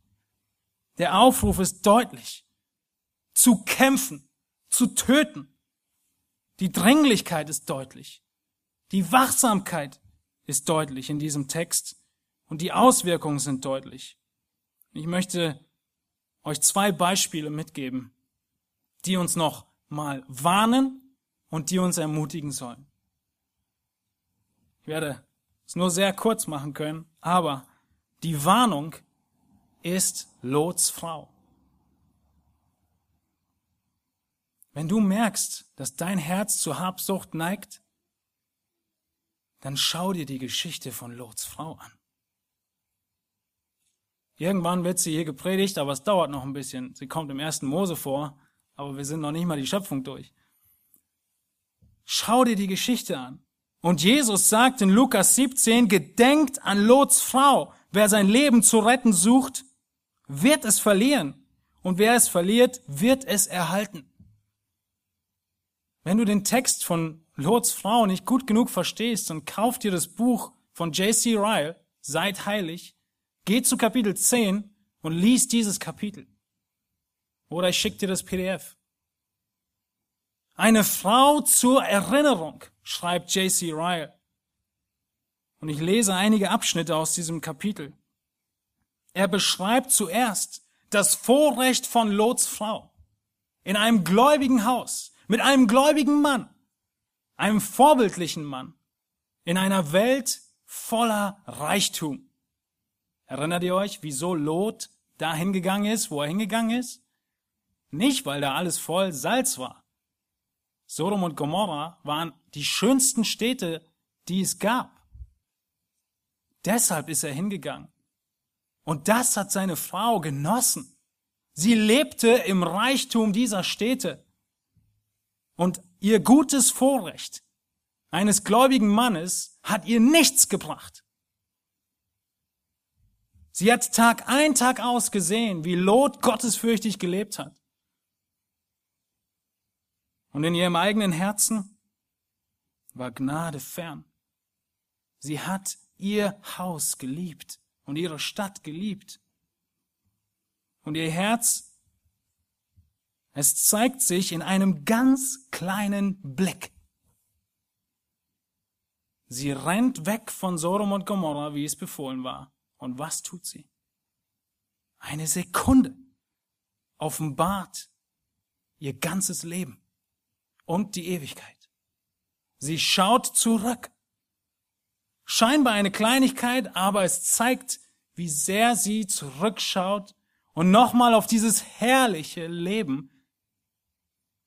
Der Aufruf ist deutlich. Zu kämpfen, zu töten. Die Dringlichkeit ist deutlich. Die Wachsamkeit ist deutlich in diesem Text und die Auswirkungen sind deutlich. Ich möchte euch zwei Beispiele mitgeben, die uns noch mal warnen und die uns ermutigen sollen. Ich werde es nur sehr kurz machen können, aber die Warnung ist Lots Frau. Wenn du merkst, dass dein Herz zur Habsucht neigt, dann schau dir die Geschichte von Lots Frau an. Irgendwann wird sie hier gepredigt, aber es dauert noch ein bisschen. Sie kommt im ersten Mose vor, aber wir sind noch nicht mal die Schöpfung durch. Schau dir die Geschichte an. Und Jesus sagt in Lukas 17, gedenkt an Lots Frau. Wer sein Leben zu retten sucht, wird es verlieren. Und wer es verliert, wird es erhalten. Wenn du den Text von Lots Frau nicht gut genug verstehst, dann kauf dir das Buch von J.C. Ryle, Seid heilig, Geh zu Kapitel 10 und lies dieses Kapitel. Oder ich schicke dir das PDF. Eine Frau zur Erinnerung, schreibt J.C. Ryle. Und ich lese einige Abschnitte aus diesem Kapitel. Er beschreibt zuerst das Vorrecht von Lots Frau in einem gläubigen Haus mit einem gläubigen Mann, einem vorbildlichen Mann, in einer Welt voller Reichtum. Erinnert ihr euch, wieso Lot da hingegangen ist, wo er hingegangen ist? Nicht, weil da alles voll Salz war. Sodom und Gomorra waren die schönsten Städte, die es gab. Deshalb ist er hingegangen. Und das hat seine Frau genossen. Sie lebte im Reichtum dieser Städte. Und ihr gutes Vorrecht eines gläubigen Mannes hat ihr nichts gebracht. Sie hat Tag ein, Tag aus gesehen, wie Lot gottesfürchtig gelebt hat. Und in ihrem eigenen Herzen war Gnade fern. Sie hat ihr Haus geliebt und ihre Stadt geliebt. Und ihr Herz, es zeigt sich in einem ganz kleinen Blick. Sie rennt weg von Sodom und Gomorra, wie es befohlen war. Und was tut sie? Eine Sekunde offenbart ihr ganzes Leben und die Ewigkeit. Sie schaut zurück. Scheinbar eine Kleinigkeit, aber es zeigt, wie sehr sie zurückschaut und nochmal auf dieses herrliche Leben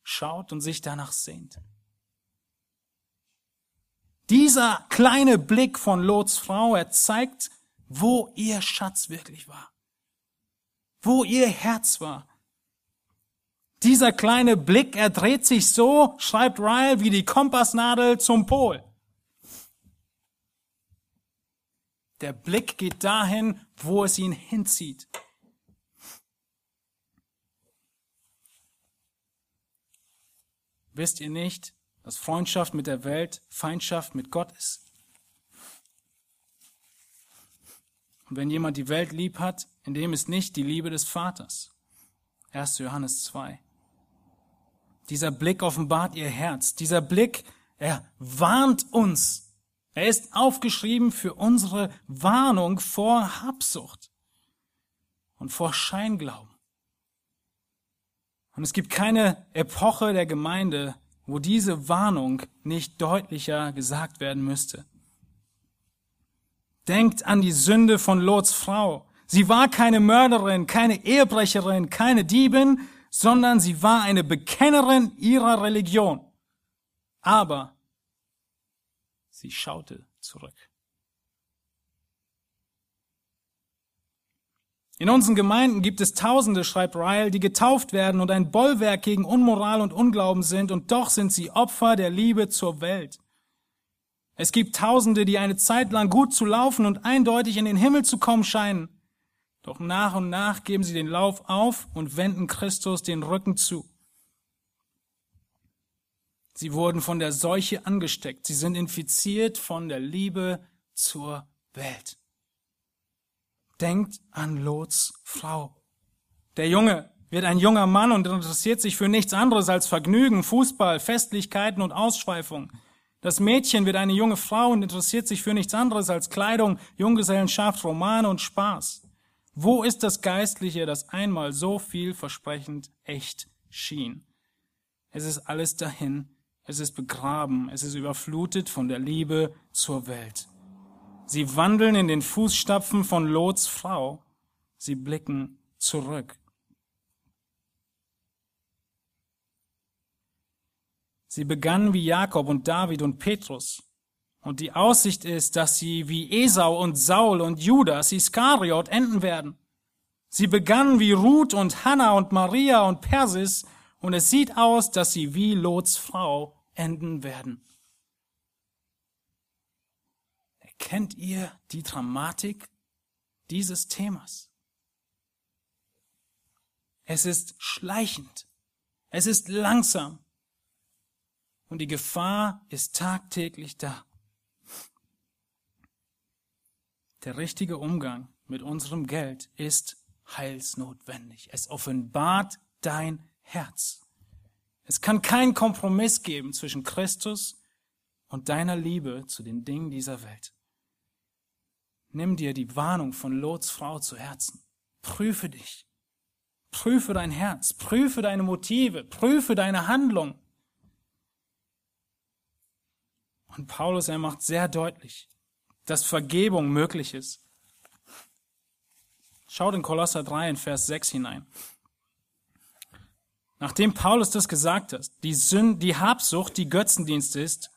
schaut und sich danach sehnt. Dieser kleine Blick von Lots Frau, er zeigt, wo ihr Schatz wirklich war, wo ihr Herz war. Dieser kleine Blick, er dreht sich so, schreibt Ryle, wie die Kompassnadel zum Pol. Der Blick geht dahin, wo es ihn hinzieht. Wisst ihr nicht, dass Freundschaft mit der Welt Feindschaft mit Gott ist? Und wenn jemand die Welt lieb hat, in dem ist nicht die Liebe des Vaters. 1. Johannes 2. Dieser Blick offenbart ihr Herz. Dieser Blick, er warnt uns. Er ist aufgeschrieben für unsere Warnung vor Habsucht und vor Scheinglauben. Und es gibt keine Epoche der Gemeinde, wo diese Warnung nicht deutlicher gesagt werden müsste. Denkt an die Sünde von Lots Frau. Sie war keine Mörderin, keine Ehebrecherin, keine Diebin, sondern sie war eine Bekennerin ihrer Religion. Aber sie schaute zurück. In unseren Gemeinden gibt es Tausende, schreibt Ryle, die getauft werden und ein Bollwerk gegen Unmoral und Unglauben sind, und doch sind sie Opfer der Liebe zur Welt. Es gibt Tausende, die eine Zeit lang gut zu laufen und eindeutig in den Himmel zu kommen scheinen. Doch nach und nach geben sie den Lauf auf und wenden Christus den Rücken zu. Sie wurden von der Seuche angesteckt. Sie sind infiziert von der Liebe zur Welt. Denkt an Lots Frau. Der Junge wird ein junger Mann und interessiert sich für nichts anderes als Vergnügen, Fußball, Festlichkeiten und Ausschweifung. Das Mädchen wird eine junge Frau und interessiert sich für nichts anderes als Kleidung, Junggesellenschaft, Romane und Spaß. Wo ist das Geistliche, das einmal so vielversprechend echt schien? Es ist alles dahin, es ist begraben, es ist überflutet von der Liebe zur Welt. Sie wandeln in den Fußstapfen von Lots Frau. Sie blicken zurück. Sie begannen wie Jakob und David und Petrus. Und die Aussicht ist, dass sie wie Esau und Saul und Judas Iskariot enden werden. Sie begannen wie Ruth und Hannah und Maria und Persis und es sieht aus, dass sie wie Lots Frau enden werden. Kennt ihr die Dramatik dieses Themas? Es ist schleichend. Es ist langsam. Und die Gefahr ist tagtäglich da. Der richtige Umgang mit unserem Geld ist heilsnotwendig. Es offenbart dein Herz. Es kann keinen Kompromiss geben zwischen Christus und deiner Liebe zu den Dingen dieser Welt. nimm dir die Warnung von Lots Frau zu Herzen. Prüfe dich. Prüfe dein Herz, prüfe deine Motive, prüfe deine Handlung. Und Paulus, er macht sehr deutlich, dass Vergebung möglich ist. Schaut in Kolosser 3 in Vers 6 hinein. Nachdem Paulus das gesagt hat, die Sünde, die Habsucht, die Götzendienst ist,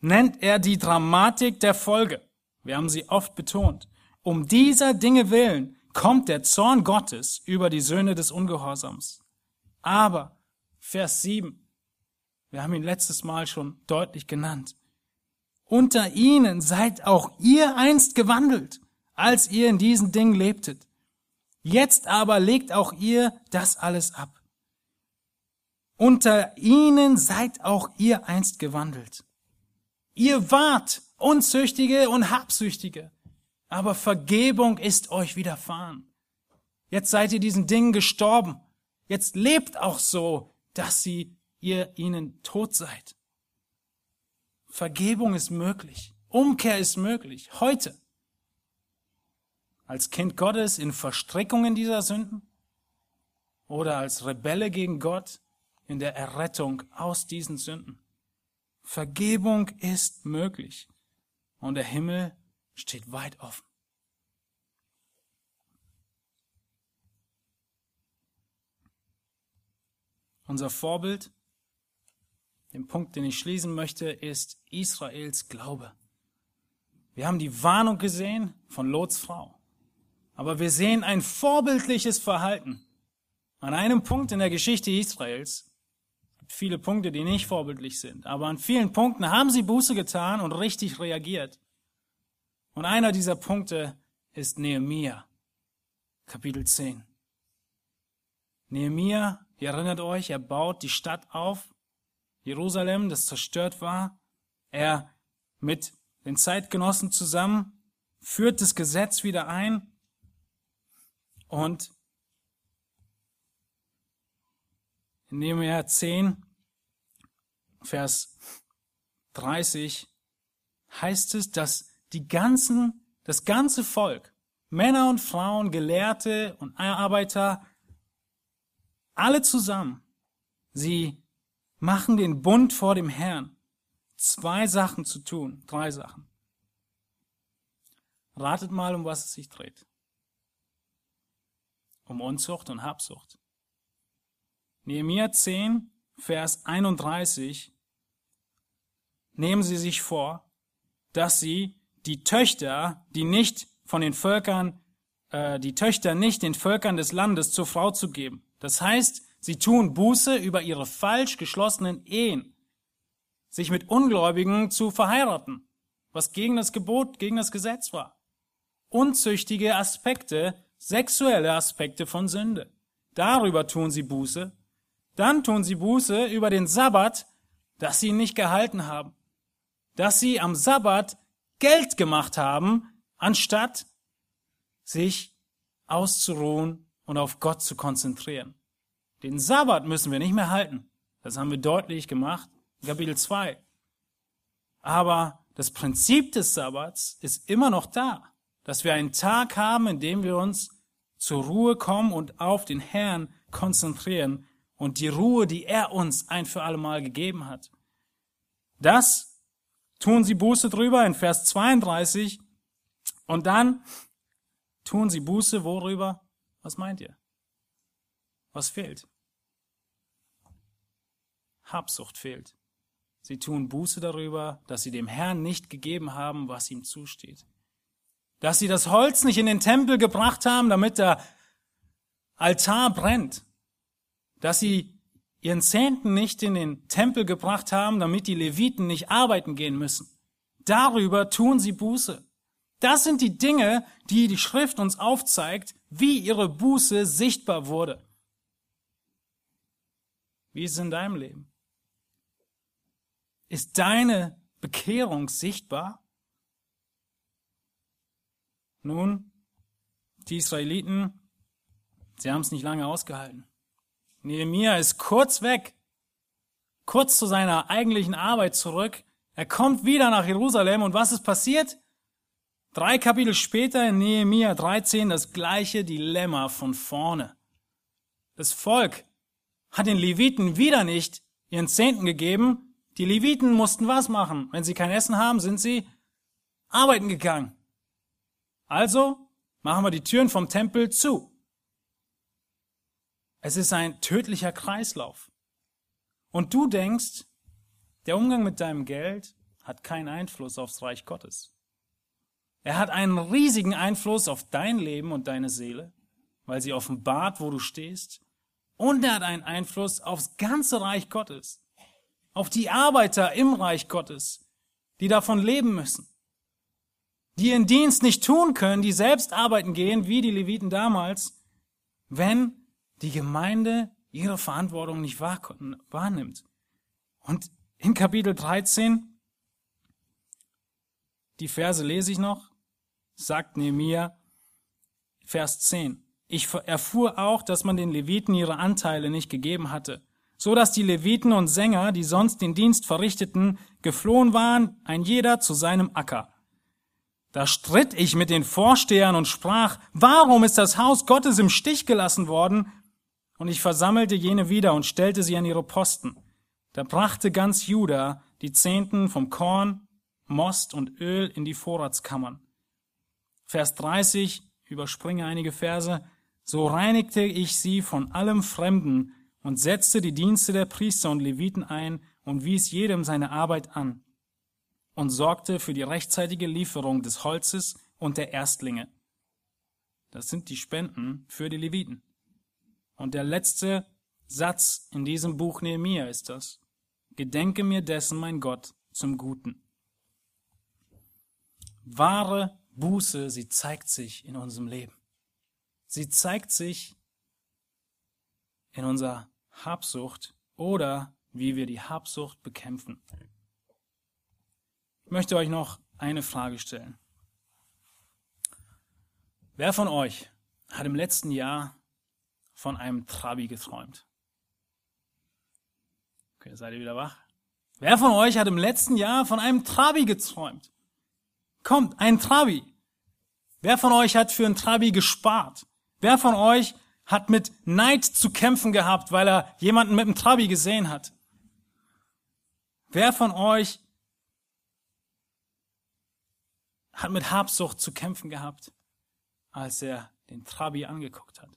nennt er die Dramatik der Folge. Wir haben sie oft betont. Um dieser Dinge willen kommt der Zorn Gottes über die Söhne des Ungehorsams. Aber, Vers 7, wir haben ihn letztes Mal schon deutlich genannt, unter ihnen seid auch ihr einst gewandelt, als ihr in diesen Dingen lebtet. Jetzt aber legt auch ihr das alles ab. Unter ihnen seid auch ihr einst gewandelt. Ihr wart Unzüchtige und Habsüchtige aber Vergebung ist euch widerfahren. Jetzt seid ihr diesen Dingen gestorben. Jetzt lebt auch so, dass sie ihr ihnen tot seid. Vergebung ist möglich. Umkehr ist möglich. Heute. Als Kind Gottes in Verstrickungen dieser Sünden oder als Rebelle gegen Gott in der Errettung aus diesen Sünden. Vergebung ist möglich. Und der Himmel steht weit offen. Unser Vorbild, den Punkt, den ich schließen möchte, ist Israels Glaube. Wir haben die Warnung gesehen von Lots Frau. Aber wir sehen ein vorbildliches Verhalten an einem Punkt in der Geschichte Israels. Gibt viele Punkte, die nicht vorbildlich sind, aber an vielen Punkten haben sie Buße getan und richtig reagiert. Und einer dieser Punkte ist Nehemia, Kapitel 10. Nehemia, ihr erinnert euch, er baut die Stadt auf, Jerusalem, das zerstört war. Er mit den Zeitgenossen zusammen führt das Gesetz wieder ein und in Nehemiah 10, Vers 30 heißt es, dass die ganzen, das ganze Volk, Männer und Frauen, Gelehrte und Arbeiter, alle zusammen, sie machen den Bund vor dem Herrn, zwei Sachen zu tun, drei Sachen. Ratet mal, um was es sich dreht. Um Unzucht und Habsucht. Nehemiah 10, Vers 31, nehmen Sie sich vor, dass Sie die Töchter, die nicht von den Völkern, äh, die Töchter nicht den Völkern des Landes zur Frau zu geben. Das heißt, sie tun Buße über ihre falsch geschlossenen Ehen, sich mit Ungläubigen zu verheiraten, was gegen das Gebot, gegen das Gesetz war. Unzüchtige Aspekte, sexuelle Aspekte von Sünde. Darüber tun sie Buße. Dann tun sie Buße über den Sabbat, dass sie nicht gehalten haben. Dass sie am Sabbat Geld gemacht haben, anstatt sich auszuruhen und auf Gott zu konzentrieren. Den Sabbat müssen wir nicht mehr halten. Das haben wir deutlich gemacht. Kapitel 2. Aber das Prinzip des Sabbats ist immer noch da, dass wir einen Tag haben, in dem wir uns zur Ruhe kommen und auf den Herrn konzentrieren und die Ruhe, die er uns ein für alle Mal gegeben hat. Das tun sie Buße drüber in Vers 32 und dann tun sie Buße worüber? Was meint ihr? Was fehlt? Habsucht fehlt. Sie tun Buße darüber, dass sie dem Herrn nicht gegeben haben, was ihm zusteht. Dass sie das Holz nicht in den Tempel gebracht haben, damit der Altar brennt. Dass sie ihren Zehnten nicht in den Tempel gebracht haben, damit die Leviten nicht arbeiten gehen müssen. Darüber tun sie Buße. Das sind die Dinge, die die Schrift uns aufzeigt, wie ihre Buße sichtbar wurde. Wie ist es in deinem Leben? Ist deine Bekehrung sichtbar? Nun, die Israeliten, sie haben es nicht lange ausgehalten. Nehemiah ist kurz weg, kurz zu seiner eigentlichen Arbeit zurück. Er kommt wieder nach Jerusalem und was ist passiert? Drei Kapitel später in Nehemia 13 das gleiche Dilemma von vorne. Das Volk hat den Leviten wieder nicht ihren Zehnten gegeben. Die Leviten mussten was machen? Wenn sie kein Essen haben, sind sie arbeiten gegangen. Also machen wir die Türen vom Tempel zu. Es ist ein tödlicher Kreislauf. Und du denkst, der Umgang mit deinem Geld hat keinen Einfluss aufs Reich Gottes. Er hat einen riesigen Einfluss auf dein Leben und deine Seele, weil sie offenbart, wo du stehst. Und er hat einen Einfluss aufs ganze Reich Gottes, auf die Arbeiter im Reich Gottes, die davon leben müssen, die ihren Dienst nicht tun können, die selbst arbeiten gehen, wie die Leviten damals, wenn die Gemeinde ihre Verantwortung nicht wahrnimmt. Und in Kapitel 13, die Verse lese ich noch, sagt Nehemiah, Vers 10. Ich erfuhr auch, dass man den Leviten ihre Anteile nicht gegeben hatte, so dass die Leviten und Sänger, die sonst den Dienst verrichteten, geflohen waren, ein jeder zu seinem Acker. Da stritt ich mit den Vorstehern und sprach, warum ist das Haus Gottes im Stich gelassen worden? Und ich versammelte jene wieder und stellte sie an ihre Posten. Da brachte ganz Juda die Zehnten vom Korn, Most und Öl in die Vorratskammern. Vers 30, überspringe einige Verse, so reinigte ich sie von allem Fremden und setzte die Dienste der Priester und Leviten ein und wies jedem seine Arbeit an und sorgte für die rechtzeitige Lieferung des Holzes und der Erstlinge. Das sind die Spenden für die Leviten. Und der letzte Satz in diesem Buch Nehemiah ist das. Gedenke mir dessen, mein Gott, zum Guten. Wahre Buße, sie zeigt sich in unserem Leben. Sie zeigt sich in unserer Habsucht oder wie wir die Habsucht bekämpfen. Ich möchte euch noch eine Frage stellen. Wer von euch hat im letzten Jahr von einem Trabi geträumt? Okay, seid ihr wieder wach? Wer von euch hat im letzten Jahr von einem Trabi geträumt? Kommt, ein Trabi. Wer von euch hat für ein Trabi gespart? Wer von euch hat mit Neid zu kämpfen gehabt, weil er jemanden mit einem Trabi gesehen hat? Wer von euch hat mit Habsucht zu kämpfen gehabt, als er den Trabi angeguckt hat?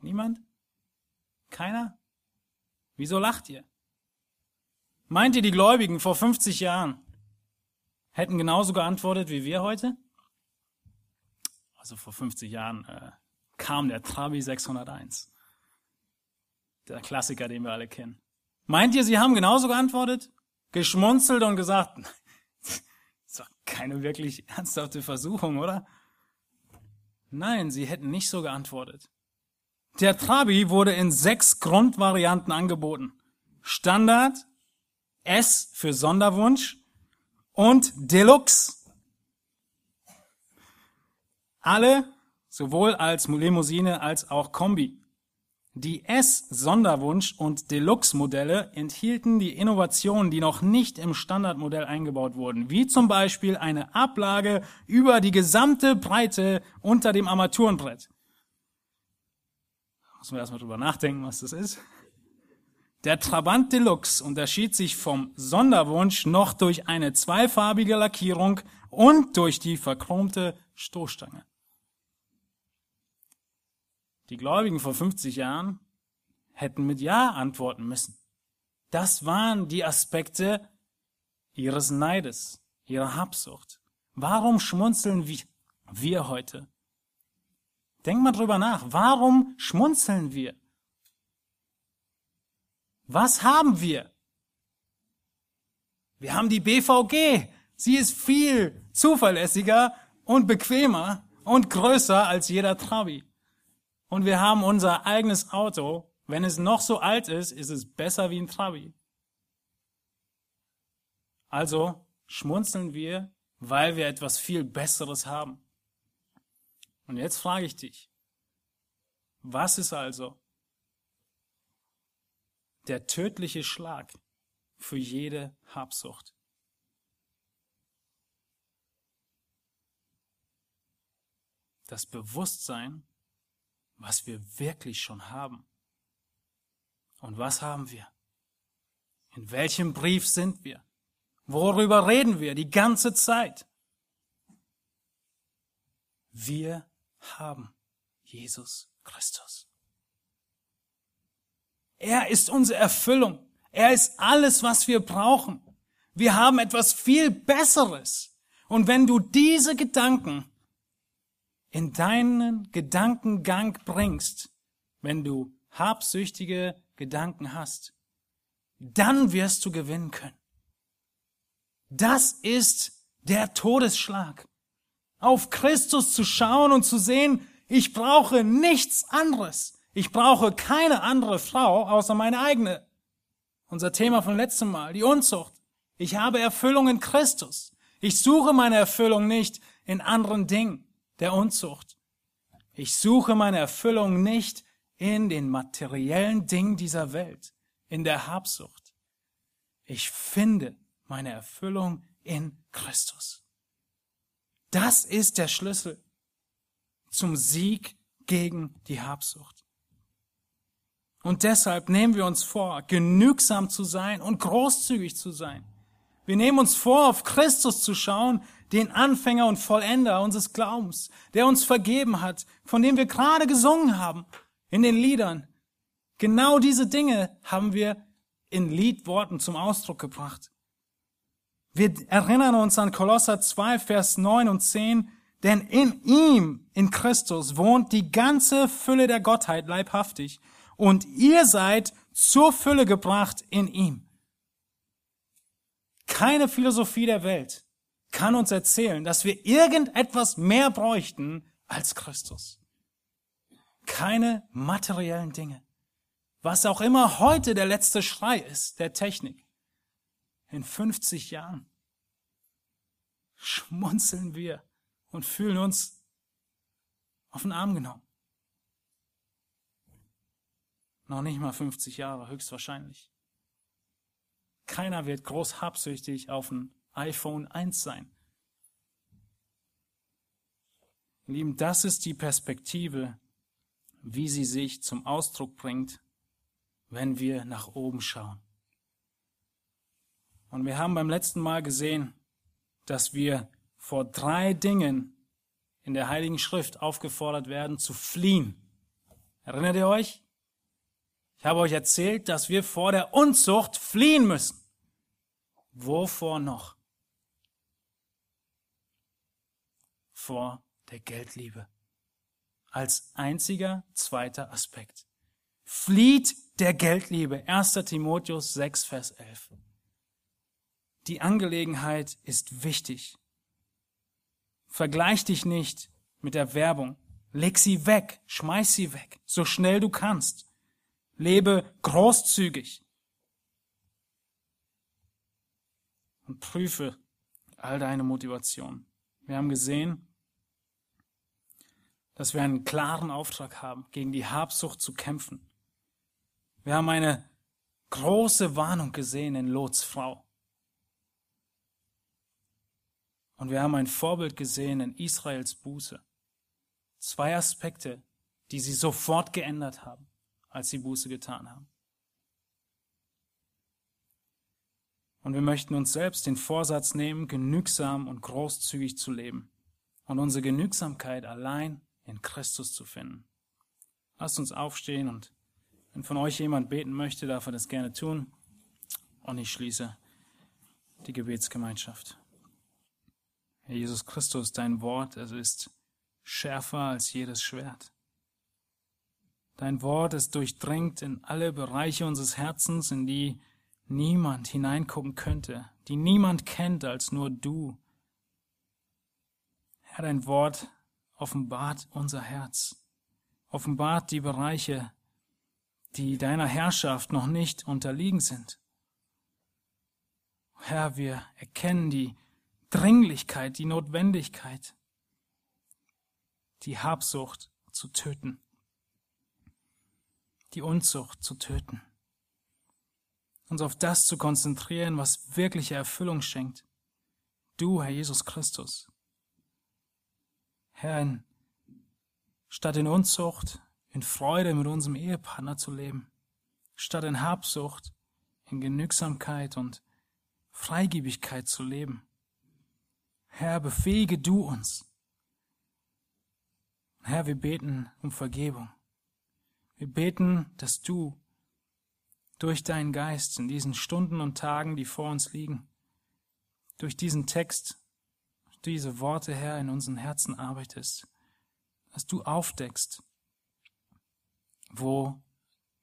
Niemand? Keiner? Wieso lacht ihr? Meint ihr, die Gläubigen vor 50 Jahren hätten genauso geantwortet wie wir heute? Also vor 50 Jahren äh, kam der Trabi 601. Der Klassiker, den wir alle kennen. Meint ihr, sie haben genauso geantwortet? Geschmunzelt und gesagt, das doch keine wirklich ernsthafte Versuchung, oder? Nein, sie hätten nicht so geantwortet. Der Trabi wurde in sechs Grundvarianten angeboten. Standard, S für Sonderwunsch und Deluxe. Alle, sowohl als Limousine als auch Kombi. Die S-Sonderwunsch- und Deluxe-Modelle enthielten die Innovationen, die noch nicht im Standardmodell eingebaut wurden, wie zum Beispiel eine Ablage über die gesamte Breite unter dem Armaturenbrett. Müssen wir erstmal drüber nachdenken, was das ist. Der Trabant Deluxe unterschied sich vom Sonderwunsch noch durch eine zweifarbige Lackierung und durch die verchromte Stoßstange. Die Gläubigen vor 50 Jahren hätten mit Ja antworten müssen. Das waren die Aspekte ihres Neides, ihrer Habsucht. Warum schmunzeln wir heute? Denk mal drüber nach. Warum schmunzeln wir? Was haben wir? Wir haben die BVG. Sie ist viel zuverlässiger und bequemer und größer als jeder Trabi und wir haben unser eigenes Auto, wenn es noch so alt ist, ist es besser wie ein Trabi. Also schmunzeln wir, weil wir etwas viel Besseres haben. Und jetzt frage ich dich, was ist also der tödliche Schlag für jede Habsucht? das Bewusstsein, was wir wirklich schon haben. Und was haben wir? In welchem Brief sind wir? Worüber reden wir die ganze Zeit? Wir haben Jesus Christus. Er ist unsere Erfüllung. Er ist alles, was wir brauchen. Wir haben etwas viel Besseres. Und wenn du diese Gedanken in deinen Gedankengang bringst, wenn du habsüchtige Gedanken hast, dann wirst du gewinnen können. Das ist der Todesschlag. Auf Christus zu schauen und zu sehen, ich brauche nichts anderes. Ich brauche keine andere Frau außer meine eigene. Unser Thema von letztem Mal, die Unzucht. Ich habe Erfüllung in Christus. Ich suche meine Erfüllung nicht in anderen Dingen der Unzucht. Ich suche meine Erfüllung nicht in den materiellen Dingen dieser Welt, in der Habsucht. Ich finde meine Erfüllung in Christus. Das ist der Schlüssel zum Sieg gegen die Habsucht. Und deshalb nehmen wir uns vor, genügsam zu sein und großzügig zu sein. Wir nehmen uns vor, auf Christus zu schauen, den Anfänger und Vollender unseres Glaubens, der uns vergeben hat, von dem wir gerade gesungen haben in den Liedern. Genau diese Dinge haben wir in Liedworten zum Ausdruck gebracht. Wir erinnern uns an Kolosser 2, Vers 9 und 10, denn in ihm, in Christus, wohnt die ganze Fülle der Gottheit leibhaftig und ihr seid zur Fülle gebracht in ihm. Keine Philosophie der Welt kann uns erzählen, dass wir irgendetwas mehr bräuchten als Christus. Keine materiellen Dinge. Was auch immer heute der letzte Schrei ist der Technik. In 50 Jahren schmunzeln wir und fühlen uns auf den Arm genommen. Noch nicht mal 50 Jahre, höchstwahrscheinlich. Keiner wird groß habsüchtig auf ein iPhone 1 sein. Lieben, das ist die Perspektive, wie sie sich zum Ausdruck bringt, wenn wir nach oben schauen. Und wir haben beim letzten Mal gesehen, dass wir vor drei Dingen in der Heiligen Schrift aufgefordert werden zu fliehen. Erinnert ihr euch? Ich habe euch erzählt, dass wir vor der Unzucht fliehen müssen. Wovor noch? Vor der Geldliebe. Als einziger zweiter Aspekt. Flieht der Geldliebe. 1. Timotheus 6, Vers 11. Die Angelegenheit ist wichtig. Vergleich dich nicht mit der Werbung. Leg sie weg, schmeiß sie weg, so schnell du kannst. Lebe großzügig. Und prüfe all deine Motivation. Wir haben gesehen, dass wir einen klaren Auftrag haben, gegen die Habsucht zu kämpfen. Wir haben eine große Warnung gesehen in Lots Frau. Und wir haben ein Vorbild gesehen in Israels Buße. Zwei Aspekte, die sie sofort geändert haben, als sie Buße getan haben. Und wir möchten uns selbst den Vorsatz nehmen, genügsam und großzügig zu leben und unsere Genügsamkeit allein in Christus zu finden. Lasst uns aufstehen und wenn von euch jemand beten möchte, darf er das gerne tun. Und ich schließe die Gebetsgemeinschaft. Herr Jesus Christus, dein Wort, es ist schärfer als jedes Schwert. Dein Wort, es durchdringt in alle Bereiche unseres Herzens, in die niemand hineingucken könnte, die niemand kennt als nur du. Herr, dein Wort offenbart unser Herz, offenbart die Bereiche, die deiner Herrschaft noch nicht unterliegen sind. Herr, wir erkennen die Dringlichkeit, die Notwendigkeit, die Habsucht zu töten, die Unzucht zu töten, uns auf das zu konzentrieren, was wirkliche Erfüllung schenkt. Du, Herr Jesus Christus. Herr, in statt in Unzucht, in Freude mit unserem Ehepartner zu leben, statt in Habsucht, in Genügsamkeit und Freigebigkeit zu leben. Herr, befähige du uns. Herr, wir beten um Vergebung. Wir beten, dass du durch deinen Geist in diesen Stunden und Tagen, die vor uns liegen, durch diesen Text, diese Worte, Herr, in unseren Herzen arbeitest, dass du aufdeckst, wo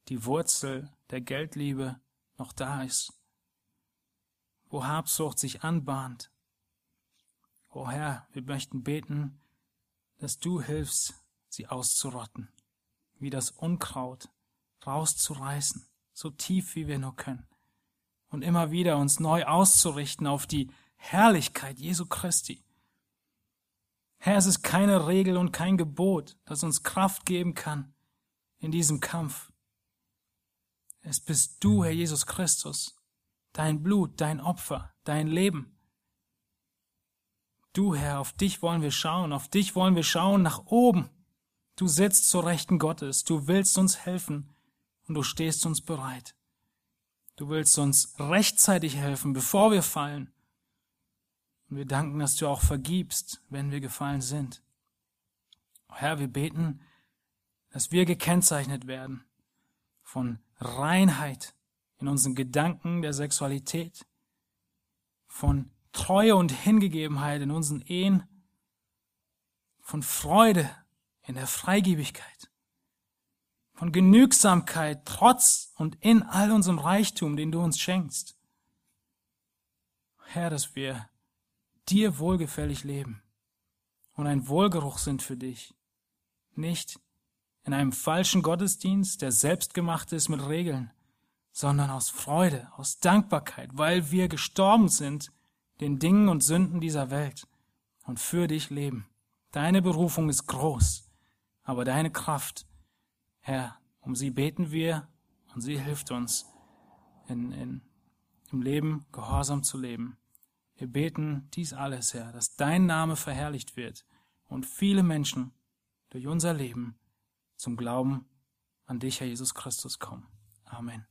die Wurzel der Geldliebe noch da ist, wo Habsucht sich anbahnt. O Herr, wir möchten beten, dass du hilfst, sie auszurotten, wie das Unkraut rauszureißen, so tief wie wir nur können, und immer wieder uns neu auszurichten auf die Herrlichkeit Jesu Christi. Herr, es ist keine Regel und kein Gebot, das uns Kraft geben kann in diesem Kampf. Es bist du, Herr Jesus Christus, dein Blut, dein Opfer, dein Leben. Du, Herr, auf dich wollen wir schauen, auf dich wollen wir schauen nach oben. Du sitzt zur Rechten Gottes, du willst uns helfen und du stehst uns bereit. Du willst uns rechtzeitig helfen, bevor wir fallen. Und wir danken, dass du auch vergibst, wenn wir gefallen sind. Herr, wir beten, dass wir gekennzeichnet werden von Reinheit, in unseren Gedanken der Sexualität, von Treue und Hingegebenheit in unseren Ehen, von Freude in der Freigebigkeit, von Genügsamkeit trotz und in all unserem Reichtum, den du uns schenkst. Herr, dass wir dir wohlgefällig leben und ein Wohlgeruch sind für dich, nicht in einem falschen Gottesdienst, der selbst gemacht ist mit Regeln, sondern aus Freude, aus Dankbarkeit, weil wir gestorben sind den Dingen und Sünden dieser Welt und für dich leben. Deine Berufung ist groß, aber deine Kraft, Herr, um sie beten wir und sie hilft uns, in, in, im Leben gehorsam zu leben. Wir beten dies alles, Herr, dass dein Name verherrlicht wird und viele Menschen durch unser Leben zum Glauben an dich, Herr Jesus Christus, kommen. Amen.